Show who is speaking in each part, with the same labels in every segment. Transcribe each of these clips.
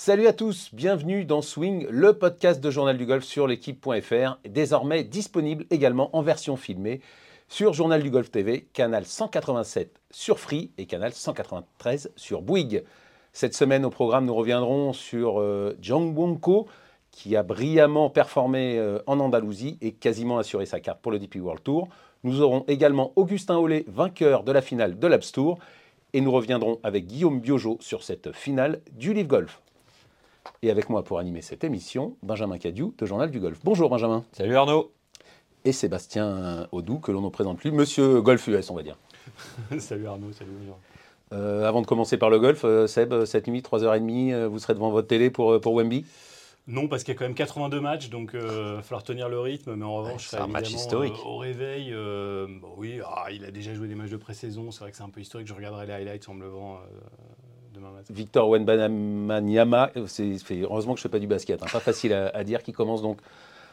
Speaker 1: Salut à tous, bienvenue dans Swing, le podcast de Journal du Golf sur l'équipe.fr, désormais disponible également en version filmée sur Journal du Golf TV, canal 187 sur Free et canal 193 sur Bouygues. Cette semaine au programme, nous reviendrons sur euh, Wonko, qui a brillamment performé euh, en Andalousie et quasiment assuré sa carte pour le DP World Tour. Nous aurons également Augustin Hollet, vainqueur de la finale de l'Abs Tour. Et nous reviendrons avec Guillaume Biojo sur cette finale du Live Golf. Et avec moi pour animer cette émission, Benjamin Cadieu de Journal du Golf. Bonjour Benjamin.
Speaker 2: Salut Arnaud.
Speaker 1: Et Sébastien Audou, que l'on ne présente plus, Monsieur Golf US, on va dire.
Speaker 3: salut Arnaud, salut bonjour.
Speaker 1: Euh, avant de commencer par le golf, euh, Seb, cette nuit, 3h30, euh, vous serez devant votre télé pour, pour Wemby?
Speaker 3: Non, parce qu'il y a quand même 82 matchs, donc il va falloir tenir le rythme. Mais en revanche,
Speaker 2: c'est un match historique.
Speaker 3: au réveil, oui, ah, il a déjà joué des matchs de pré-saison. C'est vrai que c'est un peu historique. Je regarderai les highlights en me levant demain matin.
Speaker 1: Victor Wenbanamanyama, heureusement que je ne fais pas du basket. Hein, pas facile à, à, dire, qui commence donc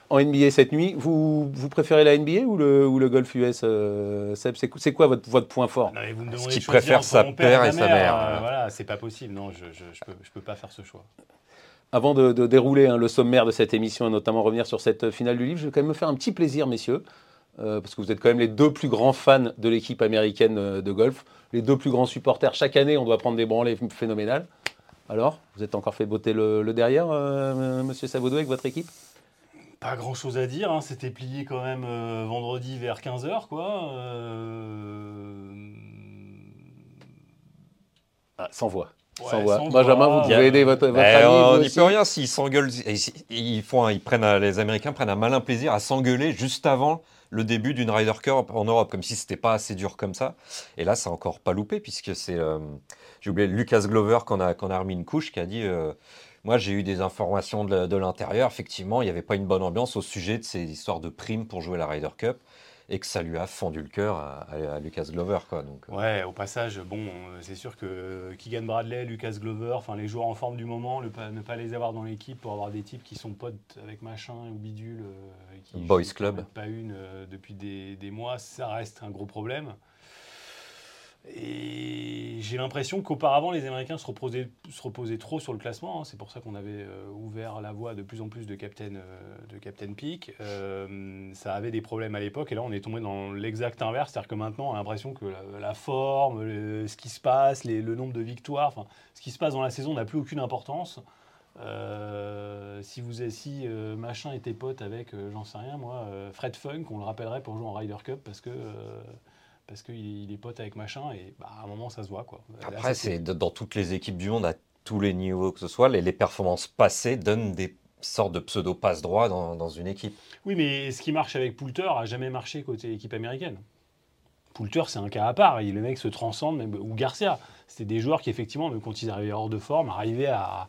Speaker 1: en NBA cette nuit. Vous, vous préférez la NBA ou le, ou le golf US, euh, Seb? C'est quoi votre, votre point fort?
Speaker 3: Non, vous me
Speaker 2: Ce qui préfère sa père et, sa mère.
Speaker 3: Euh, voilà, c'est pas possible. Non, je ne peux, je peux, pas faire ce choix.
Speaker 1: Avant de, de dérouler hein, le sommaire de cette émission et notamment revenir sur cette finale du livre, je vais quand même me faire un petit plaisir, messieurs, euh, parce que vous êtes quand même les deux plus grands fans de l'équipe américaine euh, de golf, les deux plus grands supporters. Chaque année, on doit prendre des branlées phénoménales. Alors, vous êtes encore fait botter le, le derrière, euh, monsieur Savoudou, avec votre équipe?
Speaker 3: Pas grand chose à dire, hein. c'était plié quand même euh, vendredi vers 15h quoi. Euh...
Speaker 1: Ah, sans voix. sans voix. Benjamin, vous devez aider votre, votre ami.
Speaker 2: On n'y peut rien s'ils s'engueulent. Ils, font, ils prennent, les Américains prennent un malin plaisir à s'engueuler juste avant le début d'une Ryder Cup en Europe, comme si c'était pas assez dur comme ça. Et là, ça encore pas loupé, puisque c'est, euh, j'ai oublié, Lucas Glover qu'on a, qu'on a remis une couche, qui a dit euh, moi, j'ai eu des informations de, l'intérieur. Effectivement, il n'y avait pas une bonne ambiance au sujet de ces histoires de primes pour jouer la Ryder Cup et que ça lui a fendu le cœur à, Lucas Glover. Quoi, donc,
Speaker 3: euh. Ouais, au passage, bon, euh, c'est sûr que Keegan Bradley, Lucas Glover, enfin les joueurs en forme du moment, ne pas, les avoir dans l'équipe pour avoir des types qui sont potes avec machin ou bidule, euh, qui
Speaker 2: Boys Club,
Speaker 3: pas une depuis des, des, mois, ça reste un gros problème. Et j'ai l'impression qu'auparavant, les Américains se reposaient, se reposaient, trop sur le classement. Hein. C'est pour ça qu'on avait euh, ouvert la voie de plus en plus de Captain, euh, de Captain Peak. Euh, ça avait des problèmes à l'époque, et là, on est tombé dans l'exact inverse. C'est-à-dire que maintenant, on a l'impression que la, forme, ce qui se passe, le nombre de victoires, ce qui se passe dans la saison n'a plus aucune importance. si vous si machin était pote avec, j'en sais rien moi, Fred Funk, on le rappellerait pour jouer en Ryder Cup parce que parce qu'il est pote avec machin et bah, à un moment ça se voit quoi.
Speaker 2: Après c'est dans toutes les équipes du monde à tous les niveaux que ce soit, les, performances passées donnent des sortes de pseudo passe droit dans, dans, une équipe.
Speaker 3: Oui mais ce qui marche avec Poulter a jamais marché côté équipe américaine. Poulter c'est un cas à part, le mec se transcende, ou Garcia, c'était des joueurs qui effectivement même quand ils arrivaient hors de forme arrivaient à,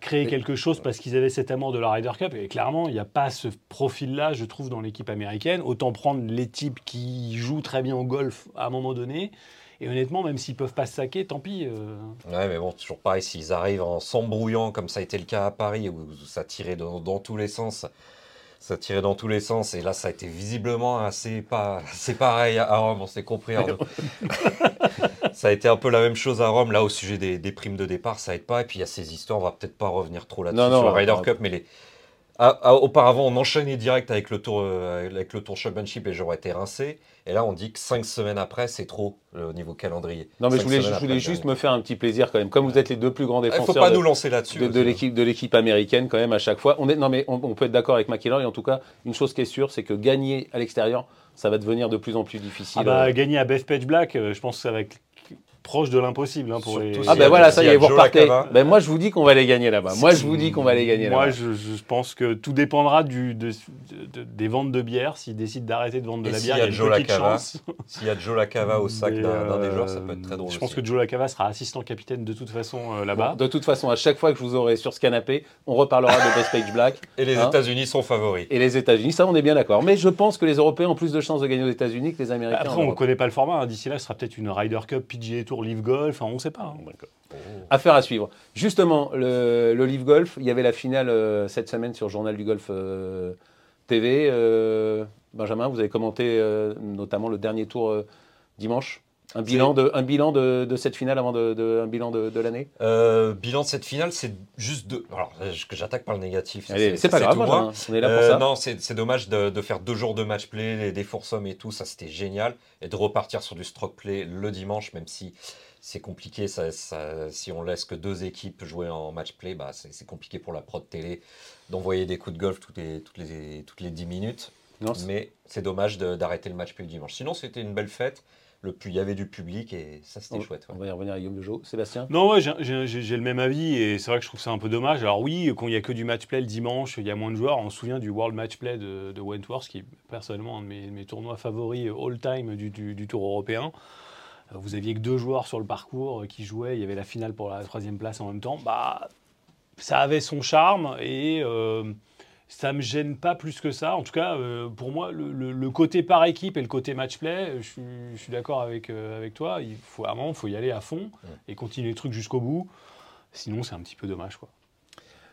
Speaker 3: créer quelque chose parce qu'ils avaient cet amour de la Ryder Cup. Et clairement, il n'y a pas ce profil-là, je trouve, dans l'équipe américaine. Autant prendre les types qui jouent très bien au golf à un moment donné. Et honnêtement, même s'ils peuvent pas se saquer, tant pis. Euh.
Speaker 2: Ouais, mais bon, toujours pareil, s'ils arrivent en s'embrouillant, comme ça a été le cas à Paris, où ça tirait dans, dans tous les sens, ça tirait dans tous les sens. Et là, ça a été visiblement assez, pas, c'est pareil à Rome, on s'est compris. ça a été un peu la même chose à Rome, là, au sujet des, primes de départ, ça aide pas. Et puis, il y a ces histoires, on va peut-être pas revenir trop là-dessus sur le Ryder Cup, mais les, ah, ah, auparavant, on enchaînait direct avec le tour, euh, avec le tour championship et j'aurais été rincé. Et là, on dit que cinq semaines après, c'est trop au niveau calendrier.
Speaker 1: Non, mais je voulais, je voulais juste me faire un petit plaisir quand même. Comme vous êtes les deux plus grands défenseurs.
Speaker 2: Il ne faut pas nous lancer là-dessus.
Speaker 1: De, l'équipe, de l'équipe américaine quand même à chaque fois. On est, non, mais on, peut être d'accord avec McIlroy. En tout cas, une chose qui est sûre, c'est que gagner à l'extérieur, ça va devenir de plus en plus difficile.
Speaker 3: Ah bah, euh. gagner à Bethpage Black, euh, je pense que ça va être proche de l'impossible hein, pour les.
Speaker 1: Ah ben voilà, ça y est, vous repartez. Ben moi, je vous dis qu'on va les gagner là-bas. Moi, je vous dis qu'on va les gagner là-bas.
Speaker 3: Moi, je, pense que tout dépendra du, des ventes de bière. S'ils décident d'arrêter de vendre de la bière, il y a, une Joe petite chance.
Speaker 2: S'il y a Joe Lacava au sac d'un des joueurs, ça peut être très drôle.
Speaker 3: Je pense que Joe Lacava sera assistant capitaine de toute façon euh, là-bas.
Speaker 1: de toute façon, à chaque fois que je vous aurai sur ce canapé, on reparlera de Best Page Black.
Speaker 2: Et les hein. États-Unis sont favoris.
Speaker 1: Et les États-Unis, ça, on est bien d'accord. Mais je pense que les Européens ont plus de chances de gagner aux États-Unis que les Américains.
Speaker 3: Après, on ne connaît pas le format. Hein. D'ici là, ce sera peut-être une Ryder Cup, PGA Tour, Live Golf on ne sait pas. Hein.
Speaker 1: Affaire à suivre. Justement, le, le Live Golf, il y avait la finale euh, cette semaine sur Journal du Golf euh, TV. Euh, Benjamin, vous avez commenté notamment le dernier tour dimanche. Un bilan, de, un bilan de, de cette finale avant de, de un bilan de, de l'année?
Speaker 2: Euh, bilan de cette finale, c'est juste deux. Alors, euh, que j'attaque par le négatif.
Speaker 1: C'est pas grave,
Speaker 2: tout
Speaker 1: moi, on est là pour
Speaker 2: Euh,
Speaker 1: ça.
Speaker 2: non, c'est dommage de, faire deux jours de match play, les- des foursome et tout, ça c'était génial. Et de repartir sur du stroke play le dimanche, même si c'est compliqué, ça, ça- si on laisse que deux équipes jouer en match play, bah, c'est compliqué pour la prod télé d'envoyer des coups de golf toutes les, toutes les, toutes les 10 minutes.
Speaker 1: Non,
Speaker 2: Mais c'est dommage d'arrêter le match play le dimanche. Sinon, c'était une belle fête. Le, il y avait du public et ça c'était
Speaker 1: on,
Speaker 2: chouette. ouais.
Speaker 1: on va y revenir à Guillaume Lejeau. Sébastien?
Speaker 3: Non, ouais, j'ai- j'ai j'ai- j'ai le même avis et c'est vrai que je trouve ça un peu dommage. Alors oui, quand il n'y a que du match play le dimanche, il y a moins de joueurs. On se souvient du World Match Play de, de Wentworth, qui est personnellement un de mes, mes tournois favoris all-time du, du- du Tour européen. Euh, Vous aviez que deux joueurs sur le parcours qui jouaient. Il y avait la finale pour la troisième place en même temps. Bah, ça avait son charme et euh, ça me gêne pas plus que ça. En tout cas, euh, pour moi, le, le- le côté par équipe et le côté match play, je suis, je suis d'accord avec, euh, avec toi. Il faut, à un moment, il faut y aller à fond et continuer le truc jusqu'au bout. Sinon, c'est un petit peu dommage. Quoi.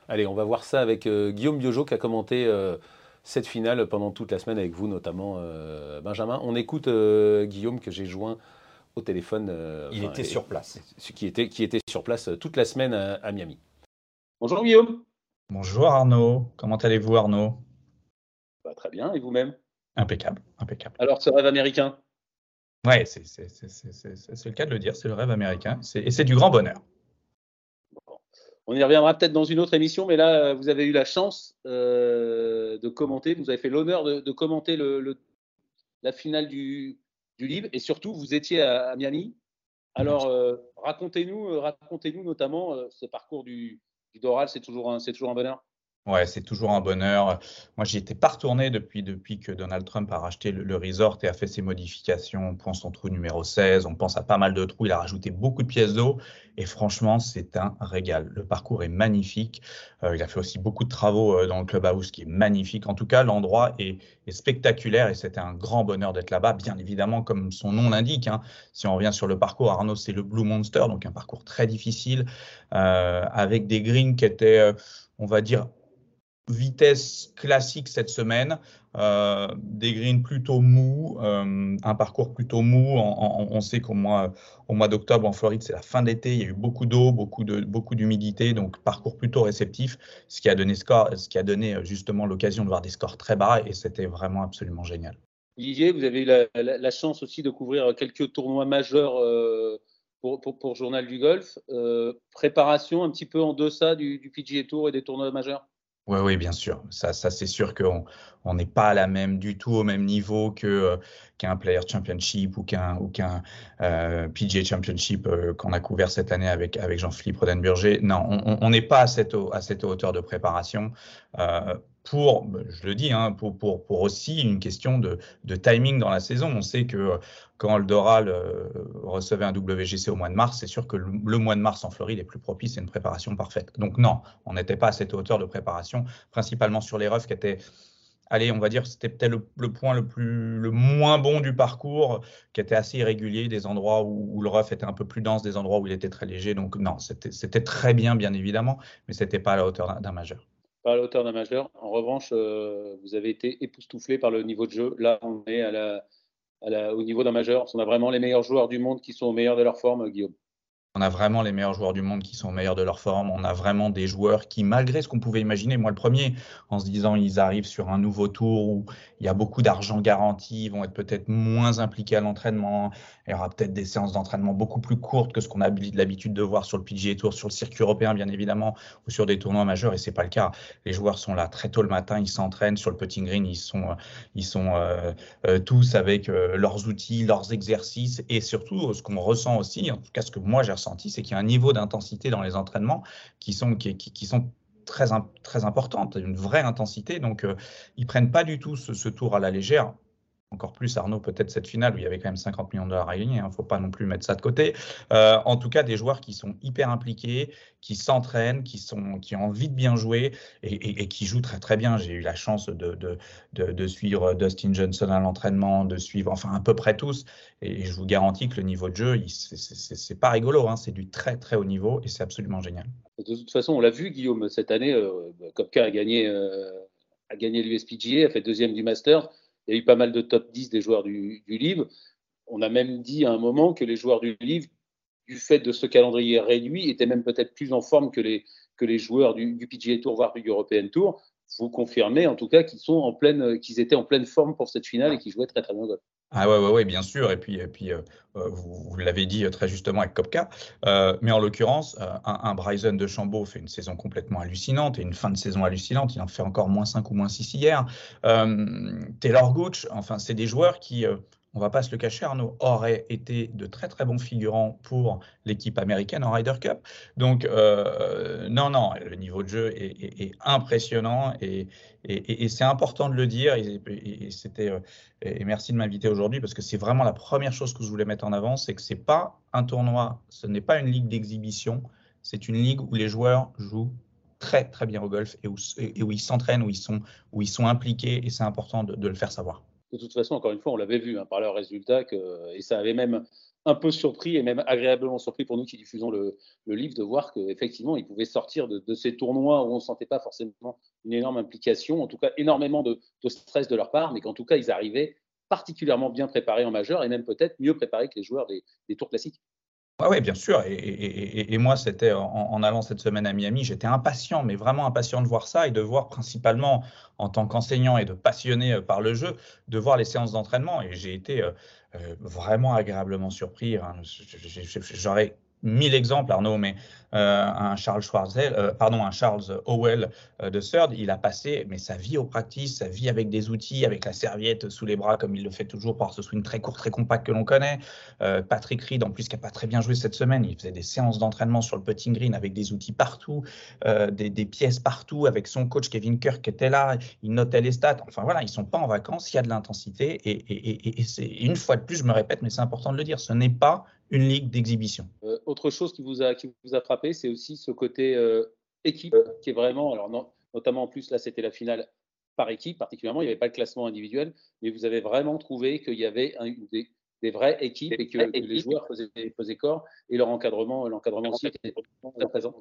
Speaker 1: Allez, on va voir ça avec euh, Guillaume Biojo qui a commenté euh, cette finale pendant toute la semaine avec vous, notamment euh, Benjamin. On écoute euh, Guillaume que j'ai joint au téléphone. euh,
Speaker 2: Il
Speaker 1: enfin,
Speaker 2: était
Speaker 1: et-
Speaker 2: sur place.
Speaker 1: Qui était, qui était sur place euh, toute la semaine à, à Miami. Bonjour Guillaume.
Speaker 4: Bonjour Arnaud, comment allez-vous Arnaud?
Speaker 1: Bah, très bien, et vous-même?
Speaker 4: Impeccable, impeccable.
Speaker 1: Alors, ce rêve américain?
Speaker 4: Ouais, c'est le cas de le dire, c'est le rêve américain, et c'est du grand bonheur.
Speaker 5: On y reviendra peut-être dans une autre émission, mais là, vous avez eu la chance euh, de commenter, vous avez fait l'honneur de, de commenter le, le- la finale du, du livre, et surtout, vous étiez à, à Miami. Alors, euh, racontez-nous, euh, racontez-nous notamment euh, ce parcours du, du Doral, c'est toujours, un- c'est toujours un bonheur.
Speaker 4: Ouais, c'est toujours un bonheur. Moi, j'y étais pas retourné depuis, depuis que Donald Trump a racheté le, resort et a fait ses modifications. On pense au trou numéro 16, on pense à pas mal de trous. Il a rajouté beaucoup de pièces d'eau et franchement, c'est un régal. Le parcours est magnifique. Euh, il a fait aussi beaucoup de travaux euh, dans le clubhouse qui est magnifique. En tout cas, l'endroit est, spectaculaire et c'était un grand bonheur d'être là-bas. Bien évidemment, comme son nom l'indique, hein, si on revient sur le parcours, Arnaud, c'est le Blue Monster, donc un parcours très difficile euh, avec des greens qui étaient, on va dire, vitesse classique cette semaine, euh, des greens plutôt mous, euh, un parcours plutôt mou. On sait qu'au mois, au mois d'octobre en Floride, c'est la fin d'été, il y a eu beaucoup d'eau, beaucoup d'humidité, donc parcours plutôt réceptif, ce qui a donné euh, justement l'occasion de voir des scores très bas et c'était vraiment absolument génial.
Speaker 5: Olivier, vous avez eu la, chance aussi de couvrir quelques tournois majeurs pour, Journal du Golf. Préparation un petit peu en deçà du, du PGA Tour et des tournois majeurs?
Speaker 4: Oui, oui, bien sûr. Ça, ça c'est sûr qu'on on n'est pas à la même du tout au même niveau que euh, qu'un Player Championship ou qu'un ou qu'un euh, PGA Championship euh, qu'on a couvert cette année avec avec Jean-Philippe Rodenburger. Non, on- n'est pas à cette à cette hauteur de préparation. Pour, je le dis, hein, pour, aussi une question de, timing dans la saison. On sait que euh, quand le Doral euh, recevait un WGC au mois de mars, c'est sûr que le, mois de mars en Floride est plus propice et une préparation parfaite. Donc non, on n'était pas à cette hauteur de préparation, principalement sur les roughs qui étaient, allez, on va dire, c'était peut-être le, point le plus, le moins bon du parcours, qui était assez irrégulier, des endroits où, le rough était un peu plus dense, des endroits où il était très léger. Donc non, c'était très bien, bien évidemment, mais c'était pas à la hauteur d'un majeur.
Speaker 5: Pas à la hauteur d'un majeur. En revanche, euh, vous avez été époustouflé par le niveau de jeu. Là, on est à la, au niveau d'un majeur. On a vraiment les meilleurs joueurs du monde qui sont au meilleur de leur forme, Guillaume.
Speaker 4: On a vraiment les meilleurs joueurs du monde qui sont au meilleur de leur forme. On a vraiment des joueurs qui, malgré ce qu'on pouvait imaginer, moi le premier, en se disant ils arrivent sur un nouveau tour où il y a beaucoup d'argent garanti, ils vont être peut-être moins impliqués à l'entraînement. Il y aura peut-être des séances d'entraînement beaucoup plus courtes que ce qu'on a l'habitude de voir sur le PGA Tour, sur le circuit européen bien évidemment, ou sur des tournois majeurs. Et c'est pas le cas. Les joueurs sont là très tôt le matin, ils s'entraînent sur le putting green, ils sont, ils sont euh, euh, tous avec euh, leurs outils, leurs exercices et surtout ce qu'on ressent aussi, en tout cas ce que moi j'ai ressenti, c'est qu'il y a un niveau d'intensité dans les entraînements qui sont, qui, qui- sont très, très importantes, une vraie intensité. Donc euh, ils prennent pas du tout ce tour à la légère. Encore plus Arnaud, peut-être cette finale où il y avait quand même 50 millions de dollars à gagner. Il ne faut pas non plus mettre ça de côté. Euh, en tout cas, des joueurs qui sont hyper impliqués, qui s'entraînent, qui, qui ont envie de bien jouer et, qui jouent très très bien. J'ai eu la chance de, suivre Dustin Johnson à l'entraînement, de suivre enfin à peu près tous. Et je vous garantis que le niveau de jeu, c'est- pas rigolo. hein. C'est du très très haut niveau et c'est absolument génial.
Speaker 5: De toute façon, on l'a vu, Guillaume, cette année, euh, a gagné, euh, a gagné l'USPGA, a fait deuxième du Master. Il y a eu pas mal de top 10 des joueurs du, du livre. on a même dit à un moment que les joueurs du livre, du fait de ce calendrier réduit, étaient même peut-être plus en forme que les, joueurs du, du PGA Tour, voire du European Tour. Vous confirmez en tout cas qu'ils sont en pleine, qu'ils étaient en pleine forme pour cette finale et qu'ils jouaient très très bien.
Speaker 4: Ah ouais, ouais, ouais, bien sûr. Et puis, et puis euh, euh, vous, l'avez dit très justement avec Kopka. Euh, mais en l'occurrence, un, un, Bryson de Chambaud fait une saison complètement hallucinante et une fin de saison hallucinante. Il en fait encore moins 5 ou moins 6 hier. Taylor Gooch, enfin, c'est des joueurs qui on va pas se le cacher, Arnaud, aurait été de très très bons figurants pour l'équipe américaine en Ryder Cup. Donc, euh, non, non, le niveau de jeu est, impressionnant et, c'est important de le dire. Et, euh, et merci de m'inviter aujourd'hui parce que c'est vraiment la première chose que je voulais mettre en avant, c'est que c'est pas un tournoi, ce n'est pas une ligue d'exhibition, c'est une ligue où les joueurs jouent très très bien au golf et où, où ils s'entraînent, où ils sont, où ils sont impliqués et c'est important de le faire savoir
Speaker 5: de toute façon, encore une fois, on l'avait vu hein, par leurs résultats, et ça avait même un peu surpris et même agréablement surpris pour nous qui diffusons le, livre de voir qu'effectivement, ils pouvaient sortir de, ces tournois où on ne sentait pas forcément une énorme implication, en tout cas énormément de, stress de leur part, mais qu'en tout cas, ils arrivaient particulièrement bien préparés en majeur et même peut-être mieux préparés que les joueurs des tours classiques.
Speaker 4: Oui, bien sûr. Et, moi, c'était en, allant cette semaine à Miami, j'étais impatient, mais vraiment impatient de voir ça et de voir principalement en tant qu'enseignant et de passionné euh, par le jeu, de voir les séances d'entraînement. Et j'ai été euh, euh, vraiment agréablement surpris. J'aurais mille exemples, Arnaud, mais euh, un Charles Schwarzel, euh, pardon, un Charles Howell euh, de Third, il a passé mais sa vie au practice, sa vie avec des outils, avec la serviette sous les bras, comme il le fait toujours par ce swing très court, très compact que l'on connaît. Patrick Reed, en plus, qui n'a pas très bien joué cette semaine, il faisait des séances d'entraînement sur le putting green avec des outils partout, des, pièces partout, avec son coach Kevin Kirk qui était là, il notait les stats. Enfin voilà, ils sont pas en vacances, il y a de l'intensité et, une fois de plus, je me répète, mais c'est important de le dire, ce n'est pas une ligue d'exhibition.
Speaker 5: Euh, autre chose qui vous a, qui vous a frappé, c'est aussi ce côté euh, équipe qui est vraiment, alors non, notamment en plus là c'était la finale par équipe particulièrement, il n'y avait pas de classement individuel, mais vous avez vraiment trouvé qu'il y avait des, des, vraies équipes et que, les joueurs faisaient, faisaient, corps et leur encadrement, l'encadrement aussi était très présent.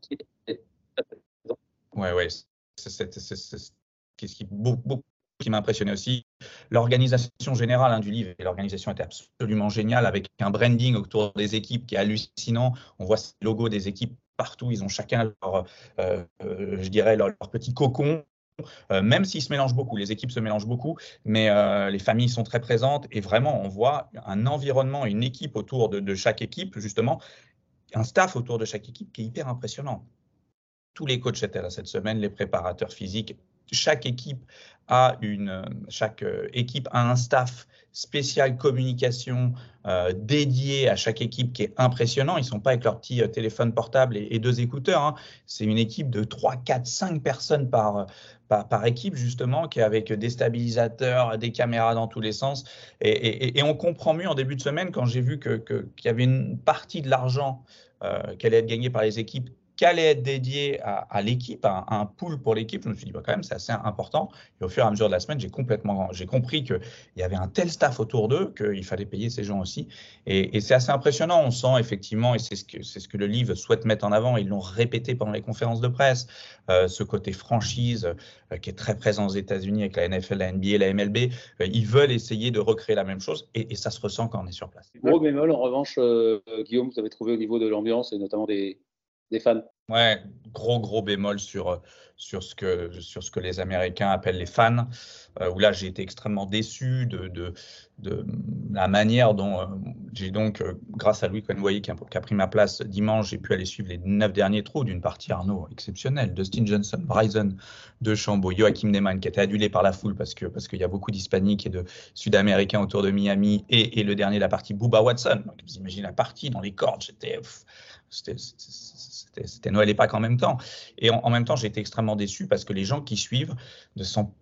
Speaker 4: Ouais, ouais, c'est ce qui beaucoup qui m'a impressionné aussi. L'organisation générale hein, du livre, l'organisation était absolument géniale avec un branding autour des équipes qui est hallucinant. On voit ces logos des équipes partout. Ils ont chacun leur, euh, euh, je dirais, leur, petit cocon. Euh, même s'ils se mélangent beaucoup, les équipes se mélangent beaucoup, mais les familles sont très présentes et vraiment on voit un environnement, une équipe autour de, de chaque équipe, justement, un staff autour de chaque équipe qui est hyper impressionnant tous les coachs étaient là cette semaine, les préparateurs physiques, chaque équipe a une, chaque euh, équipe a un staff spécial communication euh, dédié à chaque équipe qui est impressionnant. Ils sont pas avec leur petit euh, téléphone portable et, deux écouteurs. Hein. C'est une équipe de 3, 4, 5 personnes par, par, équipe, justement, qui est avec des stabilisateurs, des caméras dans tous les sens. Et, on comprend mieux en début de semaine quand j'ai vu qu'il que, y avait une partie de l'argent qui allait être gagné par les équipes qu'allait être dédié à, l'équipe, à, un pool pour l'équipe, je me suis dit, bah, quand même, c'est assez important. Et au fur et à mesure de la semaine, j'ai complètement, j'ai compris qu'il y avait un tel staff autour d'eux qu'il fallait payer ces gens aussi. Et, c'est assez impressionnant. On sent effectivement, et c'est ce que, ce que le livre souhaite mettre en avant, ils l'ont répété pendant les conférences de presse, euh, ce côté franchise euh, qui est très présent aux États-Unis avec la NFL, la NBA, la MLB. Euh, ils veulent essayer de recréer la même chose et, ça se ressent quand on est sur place.
Speaker 5: Gros bémol, en revanche, Guillaume, vous avez trouvé au niveau de l'ambiance et notamment des, des fans.
Speaker 4: Ouais, gros gros bémol sur, sur, ce que, sur ce que les Américains appellent les fans, euh, où là j'ai été extrêmement déçu de, de, de la manière dont euh, j'ai donc, euh, grâce à Louis Convoy qui, a pris ma place dimanche, j'ai pu aller suivre les neuf derniers trous d'une partie Arnaud exceptionnelle, Dustin Johnson, Bryson de Chambaud, Joachim Neyman qui était adulé par la foule parce que parce qu'il y a beaucoup d'hispaniques et de sud-américains autour de Miami, et, et, le dernier la partie Booba Watson. Donc, vous imaginez la partie dans les cordes, j'étais c'était Noël et Pâques en même temps. Et en, en même temps, j'ai été extrêmement déçu parce que les gens qui suivent ne sont pas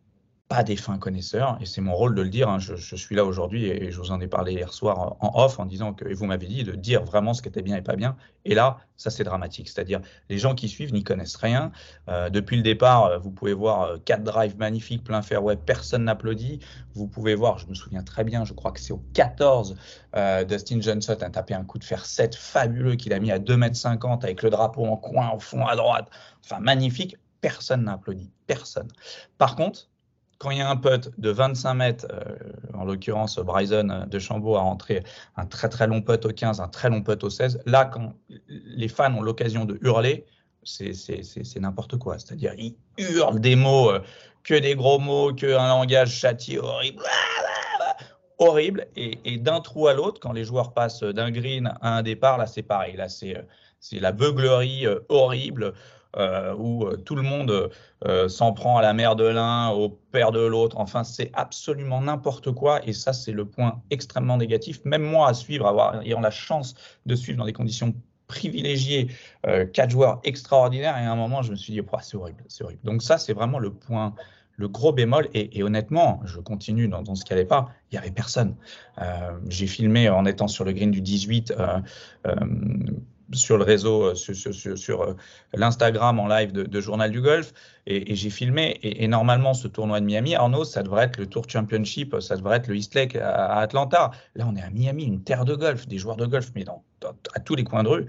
Speaker 4: des fins connaisseurs, et c'est mon rôle de le dire. Hein. Je, suis là aujourd'hui et je vous en ai parlé hier soir en off en disant que, et vous m'avez dit de dire vraiment ce qui était bien et pas bien. Et là, ça c'est dramatique. C'est-à-dire, les gens qui suivent n'y connaissent rien. Euh, depuis le départ, euh, vous pouvez voir euh, quatre drives magnifiques, plein fairway, personne n'applaudit. Vous pouvez voir, je me souviens très bien, je crois que c'est au 14, Dustin Johnson a tapé un coup de fer 7 fabuleux qu'il a mis à 2,50 m avec le drapeau en coin, au fond, à droite. Enfin, magnifique. Personne n'a applaudi. Personne. Par contre, quand il y a un putt de 25 mètres, en l'occurrence Bryson de Chambaud a rentré un très très long putt au 15, un très long putt au 16, là quand les fans ont l'occasion de hurler, c'est n'importe quoi. C'est-à-dire, ils hurlent des mots, que des gros mots, que un langage châtié horrible horrible. Et, d'un trou à l'autre, quand les joueurs passent d'un green à un départ, là, c'est pareil. Là, c'est la beuglerie euh, horrible euh, où euh, tout le monde s'en prend à la mère de l'un, au père de l'autre. Enfin, c'est absolument n'importe quoi. Et ça, c'est le point extrêmement négatif. Même moi, à suivre, avoir, ayant la chance de suivre dans des conditions privilégiées, quatre joueurs extraordinaires. Et à un moment, je me suis dit, c'est horrible, c'est horrible. Donc ça, c'est vraiment le point le gros bémol, et, honnêtement, je continue dans, ce qui n'allait pas, il n'y avait personne. Euh, j'ai filmé en étant sur le green du 18 euh, euh, sur le réseau, sur, l'Instagram en live de, Journal du Golf, et, j'ai filmé. Et, normalement, ce tournoi de Miami, Arnaud, ça devrait être le Tour Championship, ça devrait être le East Lake à, Atlanta. Là, on est à Miami, une terre de golf, des joueurs de golf, mais dans, à tous les coins de rue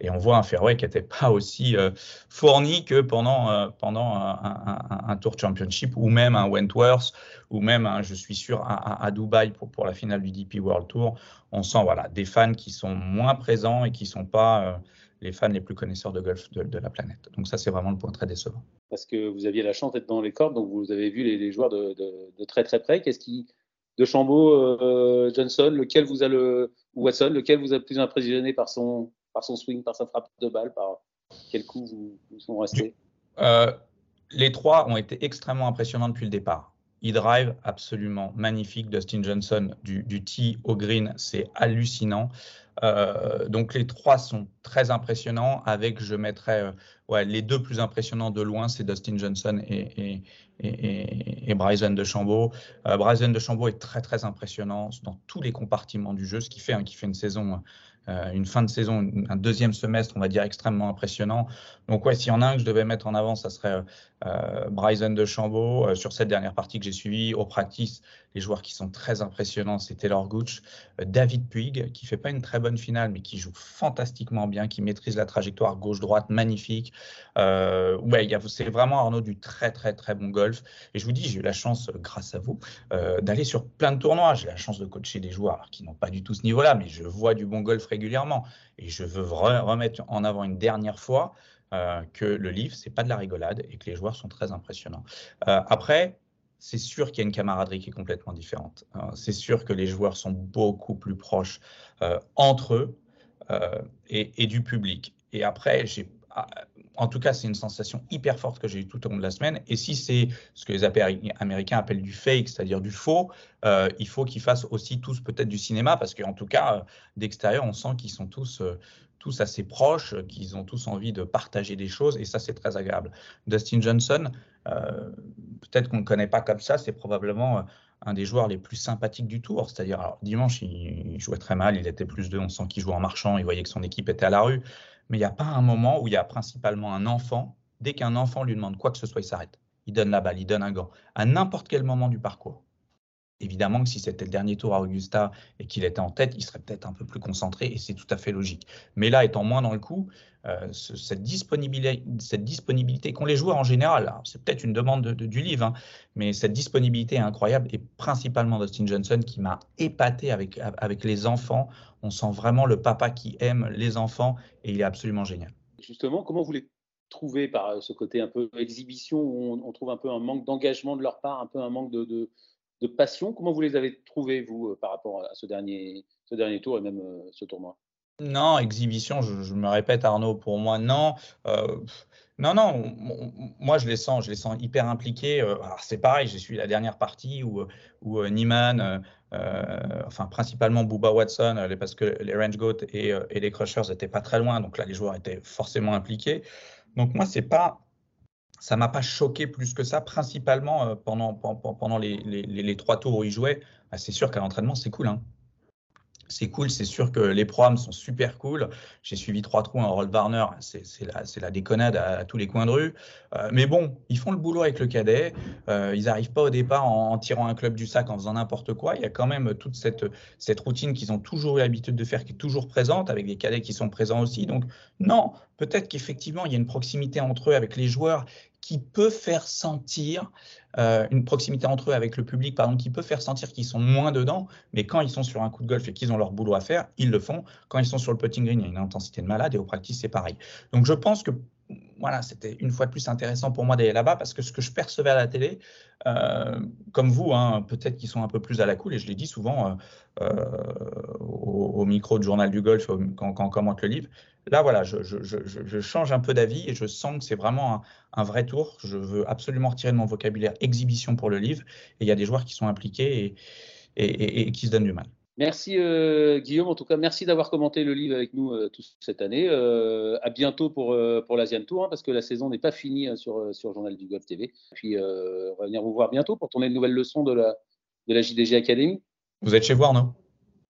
Speaker 4: et on voit un fairway qui n'était pas aussi euh, fourni que pendant, euh, pendant un, Tour Championship ou même un Wentworth ou même, je suis sûr, à, Dubaï pour, pour la finale du DP World Tour. On sent voilà, des fans qui sont moins présents et qui ne sont pas euh, les fans les plus connaisseurs de golf de, la planète. Donc ça, c'est vraiment le point très décevant.
Speaker 5: Parce que vous aviez la chance d'être dans les cordes, donc vous avez vu les, joueurs de, de, très très près. Qu'est-ce qui, de Chambaud, Johnson, lequel vous a le, ou Watson, lequel vous a le plus impressionné par son, par son swing, par sa frappe de balle, par quel coup vous, sont restés
Speaker 4: euh, Les trois ont été extrêmement impressionnants depuis le départ. E-drive, absolument magnifique. Dustin Johnson, du, du tee au green, c'est hallucinant. Euh, donc les trois sont très impressionnants. Avec, je mettrais euh, les deux plus impressionnants de loin, c'est Dustin Johnson et, et, et, Bryson de Chambaud. Bryson de Chambaud est très très impressionnant dans tous les compartiments du jeu, ce qui fait, hein, qui fait une saison euh, une fin de saison, un deuxième semestre, on va dire, extrêmement impressionnant. Donc, ouais, s'il y en a un que je devais mettre en avant, ça serait euh, Bryson de Chambaud. Euh, sur cette dernière partie que j'ai suivie, au practice, les joueurs qui sont très impressionnants, c'est Taylor Gooch, David Puig, qui fait pas une très bonne finale, mais qui joue fantastiquement bien, qui maîtrise la trajectoire gauche-droite magnifique. ouais, c'est vraiment Arnaud du très, très, très bon golf. Et je vous dis, j'ai eu la chance, grâce à vous, d'aller sur plein de tournois. J'ai la chance de coacher des joueurs qui n'ont pas du tout ce niveau-là, mais je vois du bon golf régulièrement. Et je veux remettre en avant une dernière fois euh, que le livre, c'est pas de la rigolade et que les joueurs sont très impressionnants. Euh, après, c'est sûr qu'il y a une camaraderie qui est complètement différente. Euh, c'est sûr que les joueurs sont beaucoup plus proches entre eux et, et, du public. Et après, j'ai ah, en tout cas, c'est une sensation hyper forte que j'ai eue tout au long de la semaine. Et si c'est ce que les Américains appellent du fake, c'est-à-dire du faux, euh, il faut qu'ils fassent aussi tous peut-être du cinéma, parce qu'en tout cas, euh, d'extérieur, on sent qu'ils sont tous, euh, assez proches, qu'ils ont tous envie de partager des choses, et ça, c'est très agréable. Dustin Johnson, peut-être qu'on ne le connaît pas comme ça, c'est probablement un des joueurs les plus sympathiques du tour. C'est-à-dire, dimanche, il, jouait très mal, il était plus de, on sent qu'il jouait en marchant, il voyait que son équipe était à la rue mais il n'y a pas un moment où il y a principalement un enfant. Dès qu'un enfant lui demande quoi que ce soit, il s'arrête. Il donne la balle, il donne un gant, à n'importe quel moment du parcours. Évidemment que si c'était le dernier tour à Augusta et qu'il était en tête, il serait peut-être un peu plus concentré et c'est tout à fait logique. Mais là, étant moins dans le coup, euh, cette, disponibilité, cette disponibilité qu'ont les joueurs en général, c'est peut-être une demande du livre, hein, mais cette disponibilité est incroyable et principalement Dustin Johnson qui m'a épaté avec, avec les enfants. On sent vraiment le papa qui aime les enfants et il est absolument génial.
Speaker 5: Justement, comment vous les trouvez par ce côté un peu exhibition où on, trouve un peu un manque d'engagement de leur part, un peu un manque de de passion. Comment vous les avez trouvés, vous, euh, par rapport à ce dernier, ce dernier tour et même euh, ce tournoi?
Speaker 4: Non, exhibition, je, me répète, Arnaud, pour moi, non. Euh, non, non, moi je les sens, je les sens hyper impliqués. c'est pareil, j'ai suivi la dernière partie où, où Neiman, enfin principalement Booba Watson, parce que les Range Goat et, et les Crushers n'étaient pas très loin, donc là les joueurs étaient forcément impliqués. Donc moi, c'est pas ça m'a pas choqué plus que ça, principalement euh, pendant, pendant les, les, trois tours où il jouait. Ah, c'est sûr qu'à l'entraînement, c'est cool. Hein. C'est cool, c'est sûr que les programmes sont super cool. J'ai suivi trois trous en Roll Warner, c'est la, la, déconnade à, tous les coins de rue. Euh, mais bon, ils font le boulot avec le cadet. Euh, ils n'arrivent pas au départ en, tirant un club du sac, en faisant n'importe quoi. Il y a quand même toute cette, cette routine qu'ils ont toujours eu l'habitude de faire, qui est toujours présente, avec des cadets qui sont présents aussi. Donc, non, peut-être qu'effectivement, il y a une proximité entre eux avec les joueurs qui peut faire sentir euh, une proximité entre eux avec le public, pardon, qui peut faire sentir qu'ils sont moins dedans, mais quand ils sont sur un coup de golf et qu'ils ont leur boulot à faire, ils le font. Quand ils sont sur le putting green, il y a une intensité de malade et au practice, c'est pareil. Donc je pense que voilà, c'était une fois de plus intéressant pour moi d'aller là-bas parce que ce que je percevais à la télé, euh, comme vous, hein, peut-être qu'ils sont un peu plus à la cool, et je l'ai dit souvent euh, au, micro du journal du golf quand on commente le livre, là, voilà, je, change un peu d'avis et je sens que c'est vraiment un, vrai tour. Je veux absolument retirer de mon vocabulaire exhibition pour le livre. Et il y a des joueurs qui sont impliqués et, qui se donnent du mal.
Speaker 5: Merci euh, Guillaume, en tout cas merci d'avoir commenté le livre avec nous euh, toute cette année. Euh, à bientôt pour, pour l'Asian Tour, hein, parce que la saison n'est pas finie hein, sur, sur Journal du Golf TV. Puis on va venir vous voir bientôt pour tourner de nouvelles leçons de la, de la JDG Academy.
Speaker 4: Vous êtes chez vous, non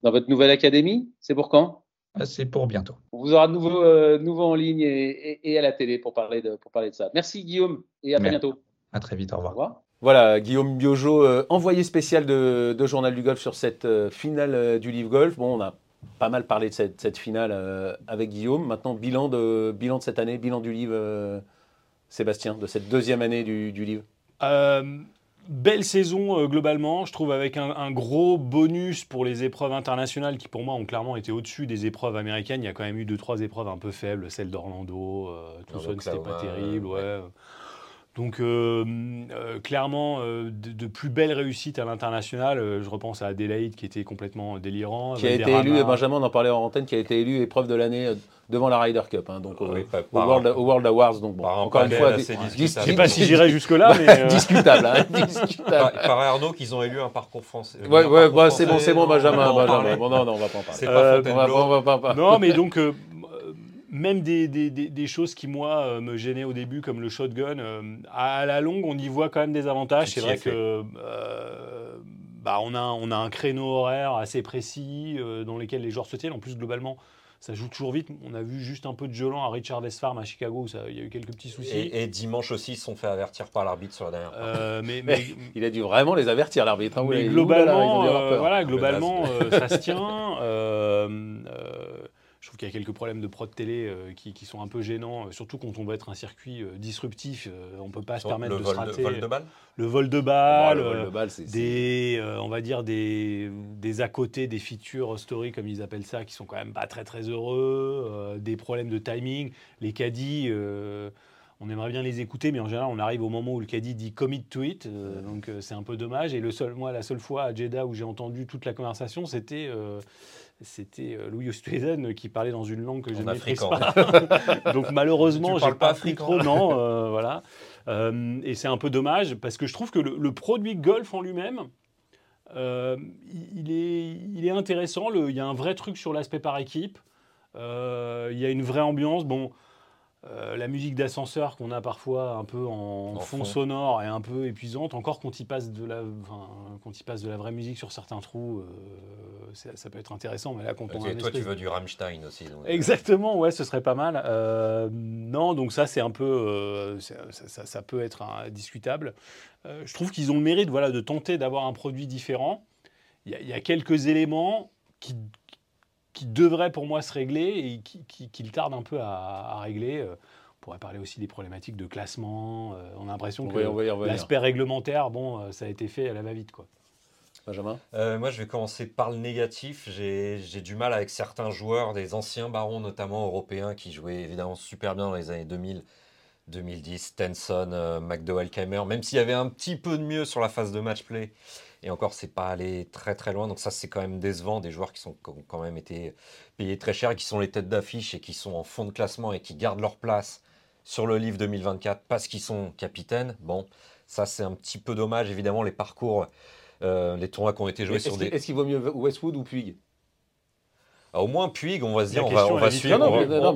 Speaker 5: Dans votre nouvelle académie C'est pour quand?
Speaker 4: C'est pour bientôt.
Speaker 5: On vous aura de nouveau, euh, nouveau en ligne et, à la télé pour parler de, pour parler de ça. Merci Guillaume et à très bientôt.
Speaker 4: À très vite, au revoir.
Speaker 1: Voilà, Guillaume Biojo, euh, envoyé spécial de, Journal du Golf sur cette euh, finale du Livre Golf. Bon, on a pas mal parlé de cette, finale avec Guillaume. Maintenant, bilan de, bilan de cette année, bilan du livre, Sébastien, de cette deuxième année du, du livre
Speaker 3: belle saison euh, globalement, je trouve avec un, gros bonus pour les épreuves internationales qui pour moi ont clairement été au-dessus des épreuves américaines. Il y a quand même eu deux trois épreuves un peu faibles, celle d'Orlando, euh, tout ça c'était pas terrible, ouais. Donc euh, euh, clairement, euh, de, plus belles réussites à l'international. je repense à Adelaide qui était complètement délirant.
Speaker 1: Qui a été élu, Benjamin en parlait en antenne, qui a été élu épreuve de l'année devant la Ryder Cup, hein, donc au, World, Awards. Donc bon, encore une fois,
Speaker 3: je ne sais pas si j'irai jusque là, mais
Speaker 1: discutable, hein, discutable.
Speaker 2: Par, Arnaud qu'ils ont élu un parcours français.
Speaker 1: Ouais, ouais, c'est bon, c'est bon, Benjamin. Benjamin. Bon, non, non, on va pas en parler.
Speaker 2: Pas.
Speaker 3: Non, mais donc même des, des, des, choses qui, moi, euh, me gênaient au début, comme le shotgun, euh, à la longue, on y voit quand même des avantages. C'est vrai que euh, bah, on, a, on a un créneau horaire assez précis dans lequel les joueurs se tiennent. En plus, globalement, ça joue toujours vite. On a vu juste un peu de violent à Richard. Farm à Chicago, où il y a eu quelques petits soucis.
Speaker 2: Et, dimanche aussi, ils se sont fait avertir par l'arbitre sur la dernière
Speaker 1: mais, il a dû vraiment les avertir, l'arbitre. Hein,
Speaker 3: mais globalement, voilà, globalement ça se tient. Je trouve qu'il y a quelques problèmes de prod télé euh, qui, sont un peu gênants, euh, surtout quand on veut être un circuit euh, disruptif. on ne peut pas se permettre de se rater.
Speaker 2: Le vol de balle
Speaker 3: Le vol de balle, le vol de balle des, on va dire des, des à côté, des features story comme ils appellent ça, qui sont quand même pas très très heureux, des problèmes de timing. Les caddies on aimerait bien les écouter, mais en général, on arrive au moment où le caddie dit commit to it, donc c'est un peu dommage. Et le seul, moi, la seule fois à Jeddah où j'ai entendu toute la conversation, c'était c'était euh, Louis Oosthuizen qui parlait dans une langue que je ne maîtrise pas. Donc malheureusement, j'ai pas appris trop, non, euh, voilà. Euh, et c'est un peu dommage parce que je trouve que le, produit golf en lui-même, il, est, il est intéressant. il y a un vrai truc sur l'aspect par équipe. il y a une vraie ambiance. Bon, euh, la musique d'ascenseur qu'on a parfois un peu en, fond, sonore et un peu épuisante, encore quand il passe de la, quand il passe de la vraie musique sur certains trous, euh, ça, peut être intéressant. Mais là, quand
Speaker 2: on toi, tu veux du Rammstein aussi.
Speaker 3: Euh. Exactement, ouais, ce serait pas mal. non, donc ça, c'est un peu, ça, peut être discutable. je trouve qu'ils ont le mérite, voilà, de tenter d'avoir un produit différent. Il y, a quelques éléments qui, qui devrait pour moi se régler et qui, qui, tarde un peu à, régler. Euh, on pourrait parler aussi des problématiques de classement. Euh, on a l'impression que l'aspect réglementaire, bon, euh, ça a été fait à la va-vite. quoi.
Speaker 1: Benjamin?
Speaker 2: Moi, je vais commencer par le négatif. J'ai du mal avec certains joueurs, des anciens barons, notamment européens, qui jouaient évidemment super bien dans les années 2000, 2010, Tenson, McDowell, Keimer, même s'il y avait un petit peu de mieux sur la phase de match play. Et encore, c'est pas allé très très loin. Donc ça, c'est quand même décevant. Des joueurs qui sont ont quand même été payés très cher et qui sont les têtes d'affiche et qui sont en fond de classement et qui gardent leur place sur le livre 2024 parce qu'ils sont capitaines. Bon, ça c'est un petit peu dommage. Évidemment, les parcours, euh, les tournois qui ont été joués sur des.
Speaker 1: Est-ce qu'il vaut mieux Westwood ou Puig?
Speaker 2: Ah, au moins Puig, on va se dire, on va, suivre.
Speaker 1: Non,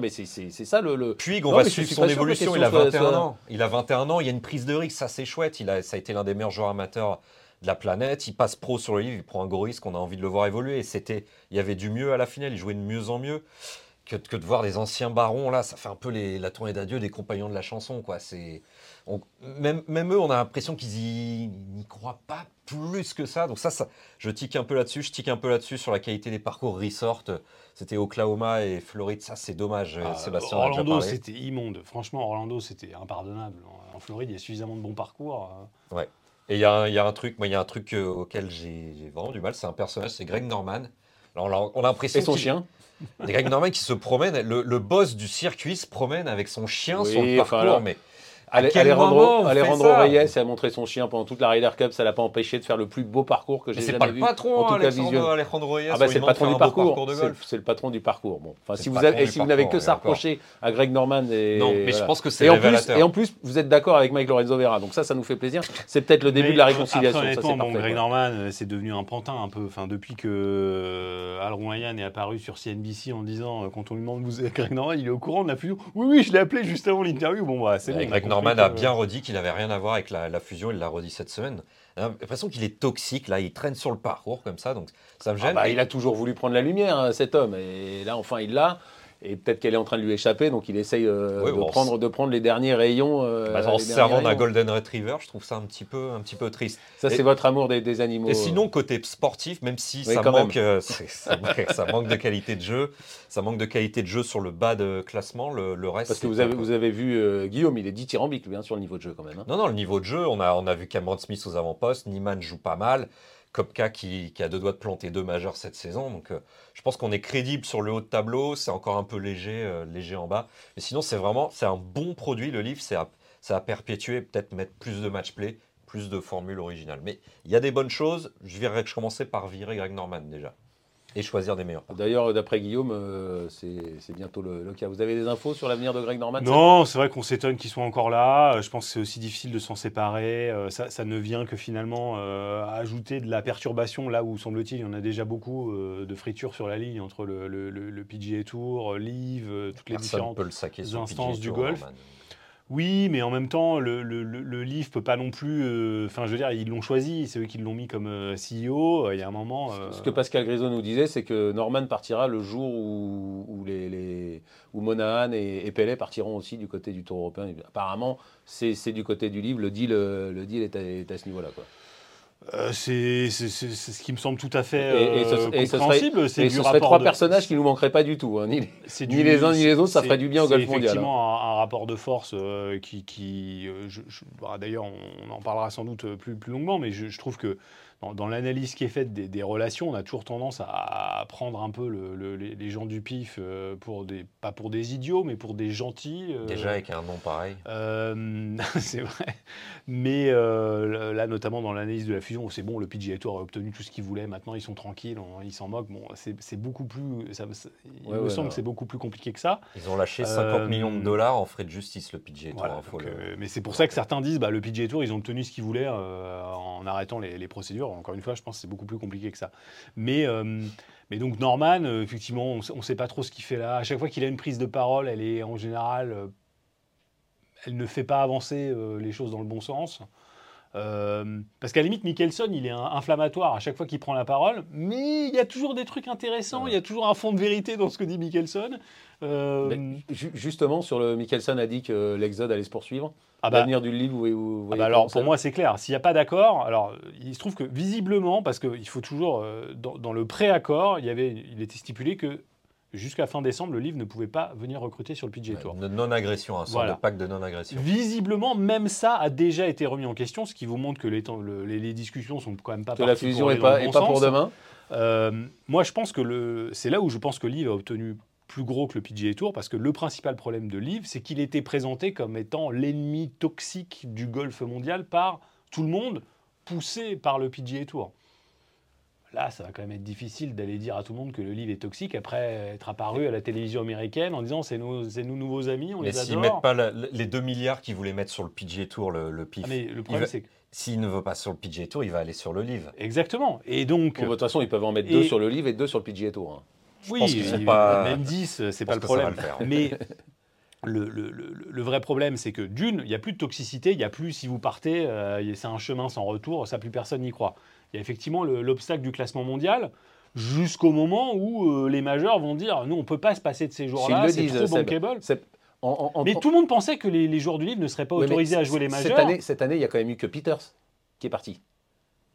Speaker 1: mais, c'est ça le.
Speaker 2: Puig, on va suivre son évolution. Il a 21 ans. Il a 21 ans. Il y a une prise de risque, ça c'est chouette. Il a, ça a été l'un des meilleurs joueurs amateurs de la planète. Il passe pro sur le livre, il prend un gros risque, on a envie de le voir évoluer. Et c'était, il y avait du mieux à la finale, il jouait de mieux en mieux. que, que de voir des anciens barons là, ça fait un peu les- la tournée d'adieu des compagnons de la chanson quoi. C'est même, même eux, on a l'impression qu'ils y- n'y croient pas plus que ça. Donc ça, ça, je tique un peu là-dessus. Je tique un peu là-dessus sur la qualité des parcours resort. C'était Oklahoma et Floride. Ça, c'est dommage.
Speaker 3: Ah,
Speaker 2: Sébastien
Speaker 3: Orlando, c'était immonde. Franchement, Orlando, c'était impardonnable. En Floride, il y a suffisamment de bons parcours. euh.
Speaker 2: Et il y, a un- il y a un truc, moi, il y a un truc euh, auquel j'ai j'ai vraiment du mal. C'est un personnage, c'est Greg Norman. Alors, on a- on a l'impression
Speaker 1: Et son
Speaker 2: qu'il-
Speaker 1: chien
Speaker 2: Greg Norman qui se promène, le, le boss du circuit se promène avec son chien
Speaker 1: Oui,
Speaker 2: sur le
Speaker 1: enfin,
Speaker 2: parcours,
Speaker 1: alors,
Speaker 2: mais
Speaker 1: Alejandro, Alejandro Reyes a montré son chien pendant toute la Ryder Cup, ça l'a pas empêché de faire le plus beau parcours que j'ai
Speaker 2: c'est
Speaker 1: jamais
Speaker 2: pas le
Speaker 1: vu.
Speaker 2: patron,
Speaker 1: en tout cas
Speaker 2: Alexandre-
Speaker 1: visuel.
Speaker 2: Alejandro Reyes.
Speaker 1: Ah bah c'est le patron du parcours.
Speaker 2: de
Speaker 1: C'est-
Speaker 2: golf.
Speaker 1: C'est le patron du parcours. Bon, enfin
Speaker 2: C'est
Speaker 1: si
Speaker 2: le
Speaker 1: vous avez, et si vous n'avez que
Speaker 2: parcours,
Speaker 1: ça à reprocher à Greg Norman et
Speaker 2: Non, mais je pense que c'est
Speaker 1: et en plus
Speaker 2: révélateur.
Speaker 1: et en plus vous êtes d'accord avec Mike Lorenzo Vera, donc ça ça nous fait plaisir. C'est peut-être le début
Speaker 3: Mais
Speaker 1: de la réconciliation.
Speaker 3: après,
Speaker 1: ça,
Speaker 3: honnêtement,
Speaker 1: c'est
Speaker 3: bon,
Speaker 1: parfait,
Speaker 3: Greg
Speaker 1: quoi.
Speaker 3: Norman, euh, c'est devenu un pantin un peu. Enfin, depuis que euh, Al Royan est apparu sur CNBC en disant, euh, quand on lui demande vous êtes Greg Norman, il est au courant de la fusion. Oui, oui, je l'ai appelé juste avant l'interview. Bon, bah, c'est bon.
Speaker 2: Norman a bien redit qu'il n'avait rien à voir avec la, la fusion, il l'a redit cette semaine. A l'impression qu'il est toxique, là, il traîne sur le parcours comme ça, donc ça me
Speaker 1: Ah
Speaker 2: gêne.
Speaker 1: bah,
Speaker 2: Et-
Speaker 1: il a toujours voulu prendre la lumière, hein, cet homme. Et là, enfin, il l'a. Et peut-être qu'elle est en train de lui échapper, donc il essaye euh,
Speaker 2: Oui,
Speaker 1: de,
Speaker 2: bon,
Speaker 1: prendre, de prendre les derniers rayons. euh,
Speaker 2: bah, en se servant d'un. Golden Retriever, je trouve ça un petit peu, un petit peu triste.
Speaker 1: Ça, c'est votre amour des, des animaux.
Speaker 2: Et sinon, côté sportif, même si
Speaker 1: Oui,
Speaker 2: ça, manque, euh, ça, ça manque de qualité de jeu, ça manque de qualité de jeu sur le bas de classement, le, le reste.
Speaker 1: Parce que vous avez, vous avez vu euh, Guillaume, il est dithyrambique, lui, hein, sur le niveau de jeu quand même. hein.
Speaker 2: Non, non, le niveau de jeu, on a, on a vu Cameron Smith aux avant-postes, Niman joue pas mal, Kopka qui, a deux doigts de planter deux majeurs cette saison. Donc euh, je pense qu'on est crédible sur le haut de tableau, c'est encore un peu léger, euh, léger en bas. Mais sinon, c'est vraiment c'est un bon produit, le livre, c'est à, c'est à perpétuer, peut-être mettre plus de match play, plus de formules originales. Mais il y a des bonnes choses, je, virerai, je commençais par virer Greg Norman déjà. Et choisir des meilleurs.
Speaker 1: D'ailleurs, d'après Guillaume, euh, c'est bientôt le, le cas. Vous avez des infos sur l'avenir de Greg Norman
Speaker 3: Non, c'est vrai qu'on s'étonne qu'ils soient encore là. Euh, Je pense que c'est aussi difficile de s'en séparer. Euh, Ça, ça ne vient que finalement euh, ajouter de la perturbation là où, semble-t-il, il y en a déjà beaucoup euh, de fritures sur la ligne entre le, le, le- le PGA Tour, Live, euh, toutes les différentes
Speaker 2: peut le saquer sur le
Speaker 3: instances
Speaker 2: PGA
Speaker 3: du
Speaker 2: Tour,
Speaker 3: golf.
Speaker 2: Norman.
Speaker 3: Oui, mais en même temps, le, le, le- livre peut pas non plus. euh, Enfin, je veux dire, ils l'ont choisi, c'est eux qui l'ont mis comme euh, CEO. euh, Il y a un moment.
Speaker 1: Ce que Pascal Grisot nous disait, c'est que Norman partira le jour où, où, les, les- où Monahan et, et Pellet partiront aussi du côté du Tour européen. Apparemment, c'est du côté du livre. Le deal, le deal est, à, est à ce niveau-là. quoi.
Speaker 3: Euh, c'est c'est- c'est- c'est ce qui me semble tout à fait
Speaker 1: Et- et ce-
Speaker 3: euh,
Speaker 1: et ce serait-
Speaker 3: compréhensible. C'est
Speaker 1: Et ce
Speaker 3: rapport
Speaker 1: trois
Speaker 3: de-
Speaker 1: personnages qui nous manqueraient pas du tout. hein, ni les-
Speaker 3: c'est
Speaker 1: ni les uns ni les autres, ça
Speaker 3: c'est-
Speaker 1: ferait du bien au
Speaker 3: c'est
Speaker 1: golf mondial, hein.
Speaker 3: effectivement un, un rapport de force euh, qui, qui euh, bah, d'ailleurs, on, on en parlera sans doute plus, plus longuement, mais je, je trouve que dans, dans l'analyse qui est faite des, des relations, on a toujours tendance à, prendre un peu le- le- les, gens du pif euh, pour des, pas pour des idiots, mais pour des gentils. euh,
Speaker 2: Déjà avec un nom pareil.
Speaker 3: euh, c'est vrai. Mais euh, là, notamment dans l'analyse de la fusion, c'est bon, le PGA Tour a obtenu tout ce qu'il voulait. Maintenant, ils sont tranquilles, on- ils s'en moquent. Bon, c'est beaucoup plus. Ça, ça- il
Speaker 1: Ouais,
Speaker 3: me
Speaker 1: ouais,
Speaker 3: semble que c'est beaucoup plus compliqué que ça.
Speaker 2: Ils ont lâché 50
Speaker 3: Euh,
Speaker 2: millions de dollars en frais de justice, le PGA Tour.
Speaker 3: Voilà,
Speaker 2: hein, faut
Speaker 3: donc,
Speaker 2: le-
Speaker 3: mais c'est pour ça que certains disent bah, le PGA Tour, ils ont obtenu ce qu'ils voulaient en arrêtant les, les procédures. Encore une fois, je pense que c'est beaucoup plus compliqué que ça. Mais, euh, donc Norman, euh, effectivement, on ne sait pas trop ce qu'il fait là. À chaque fois qu'il a une prise de parole, elle est en général, euh, elle ne fait pas avancer les choses dans le bon sens. Euh, parce qu'à la limite, Mickelson, il est un- inflammatoire à chaque fois qu'il prend la parole, mais il y a toujours des trucs intéressants, il y a toujours un fond de vérité dans ce que dit Mickelson. Euh,
Speaker 1: ju- justement, sur le Mickelson a dit que l'Exode allait se poursuivre.
Speaker 3: ah bah,
Speaker 1: L'avenir du livre, vous, vous
Speaker 3: Ah
Speaker 1: voyez
Speaker 3: bah alors pour moi c'est clair, s'il n'y a pas d'accord, alors il se trouve que visiblement, parce qu'il faut toujours, euh, dans, dans le pré-accord, il, y avait, il était stipulé que jusqu'à fin décembre, le livre ne pouvait pas venir recruter sur le PGA
Speaker 2: Ouais,
Speaker 3: Tour.
Speaker 2: non-agression, un sort
Speaker 3: Voilà.
Speaker 2: de pacte de non-agression.
Speaker 3: Visiblement, même ça a déjà été remis en question, ce qui vous montre que les, temps- le- les, les discussions sont quand même pas
Speaker 1: Que la fusion
Speaker 3: pour
Speaker 1: n'est pas,
Speaker 3: bon
Speaker 1: pour demain.
Speaker 3: Euh, moi, je pense que c'est là où je pense que Liv a obtenu plus gros que le PGA Tour, parce que le principal problème de Liv, c'est qu'il était présenté comme étant l'ennemi toxique du golf mondial par tout le monde, poussé par le PGA Tour. Là, ça va quand même être difficile d'aller dire à tout le monde que le Liv est toxique après être apparu à la télévision américaine en disant c'est nos, c'est nous nouveaux amis, on
Speaker 2: Mais
Speaker 3: les
Speaker 2: s'ils
Speaker 3: adore.
Speaker 2: mettent pas la- les 2 milliards qu'ils voulaient mettre sur le PGA Tour, le, le PIF,
Speaker 3: Ah, mais le problème,
Speaker 2: va-
Speaker 3: c'est que...
Speaker 2: s'il ne veut pas sur le PGA Tour, il va aller sur le livre.
Speaker 3: Exactement. Et donc...
Speaker 1: Bon, de toute façon, ils peuvent en mettre
Speaker 3: Et-
Speaker 1: deux sur le livre et deux sur le PGA Tour. hein.
Speaker 3: Oui,
Speaker 2: pense
Speaker 3: et-
Speaker 2: pas-
Speaker 3: même 10, c'est
Speaker 2: pense
Speaker 3: pas le problème.
Speaker 2: le faire.
Speaker 3: Mais le, le- le- le vrai problème, c'est que d'une, il n'y a plus de toxicité, il n'y a plus, si vous partez, euh, c'est un chemin sans retour, ça plus personne n'y croit. Il y a effectivement le- l'obstacle du classement mondial. jusqu'au moment où euh, les majeurs vont dire nous on peut pas se passer de ces
Speaker 1: le
Speaker 3: c'est
Speaker 1: disent,
Speaker 3: trop
Speaker 1: Seb.
Speaker 3: bankable.
Speaker 1: C'est- en- en- en-
Speaker 3: Mais tout le monde pensait que les, les joueurs du livre ne seraient pas autorisés à jouer les
Speaker 1: cette
Speaker 3: majeurs.
Speaker 1: année, cette année, il y a quand même eu que Peters qui est parti.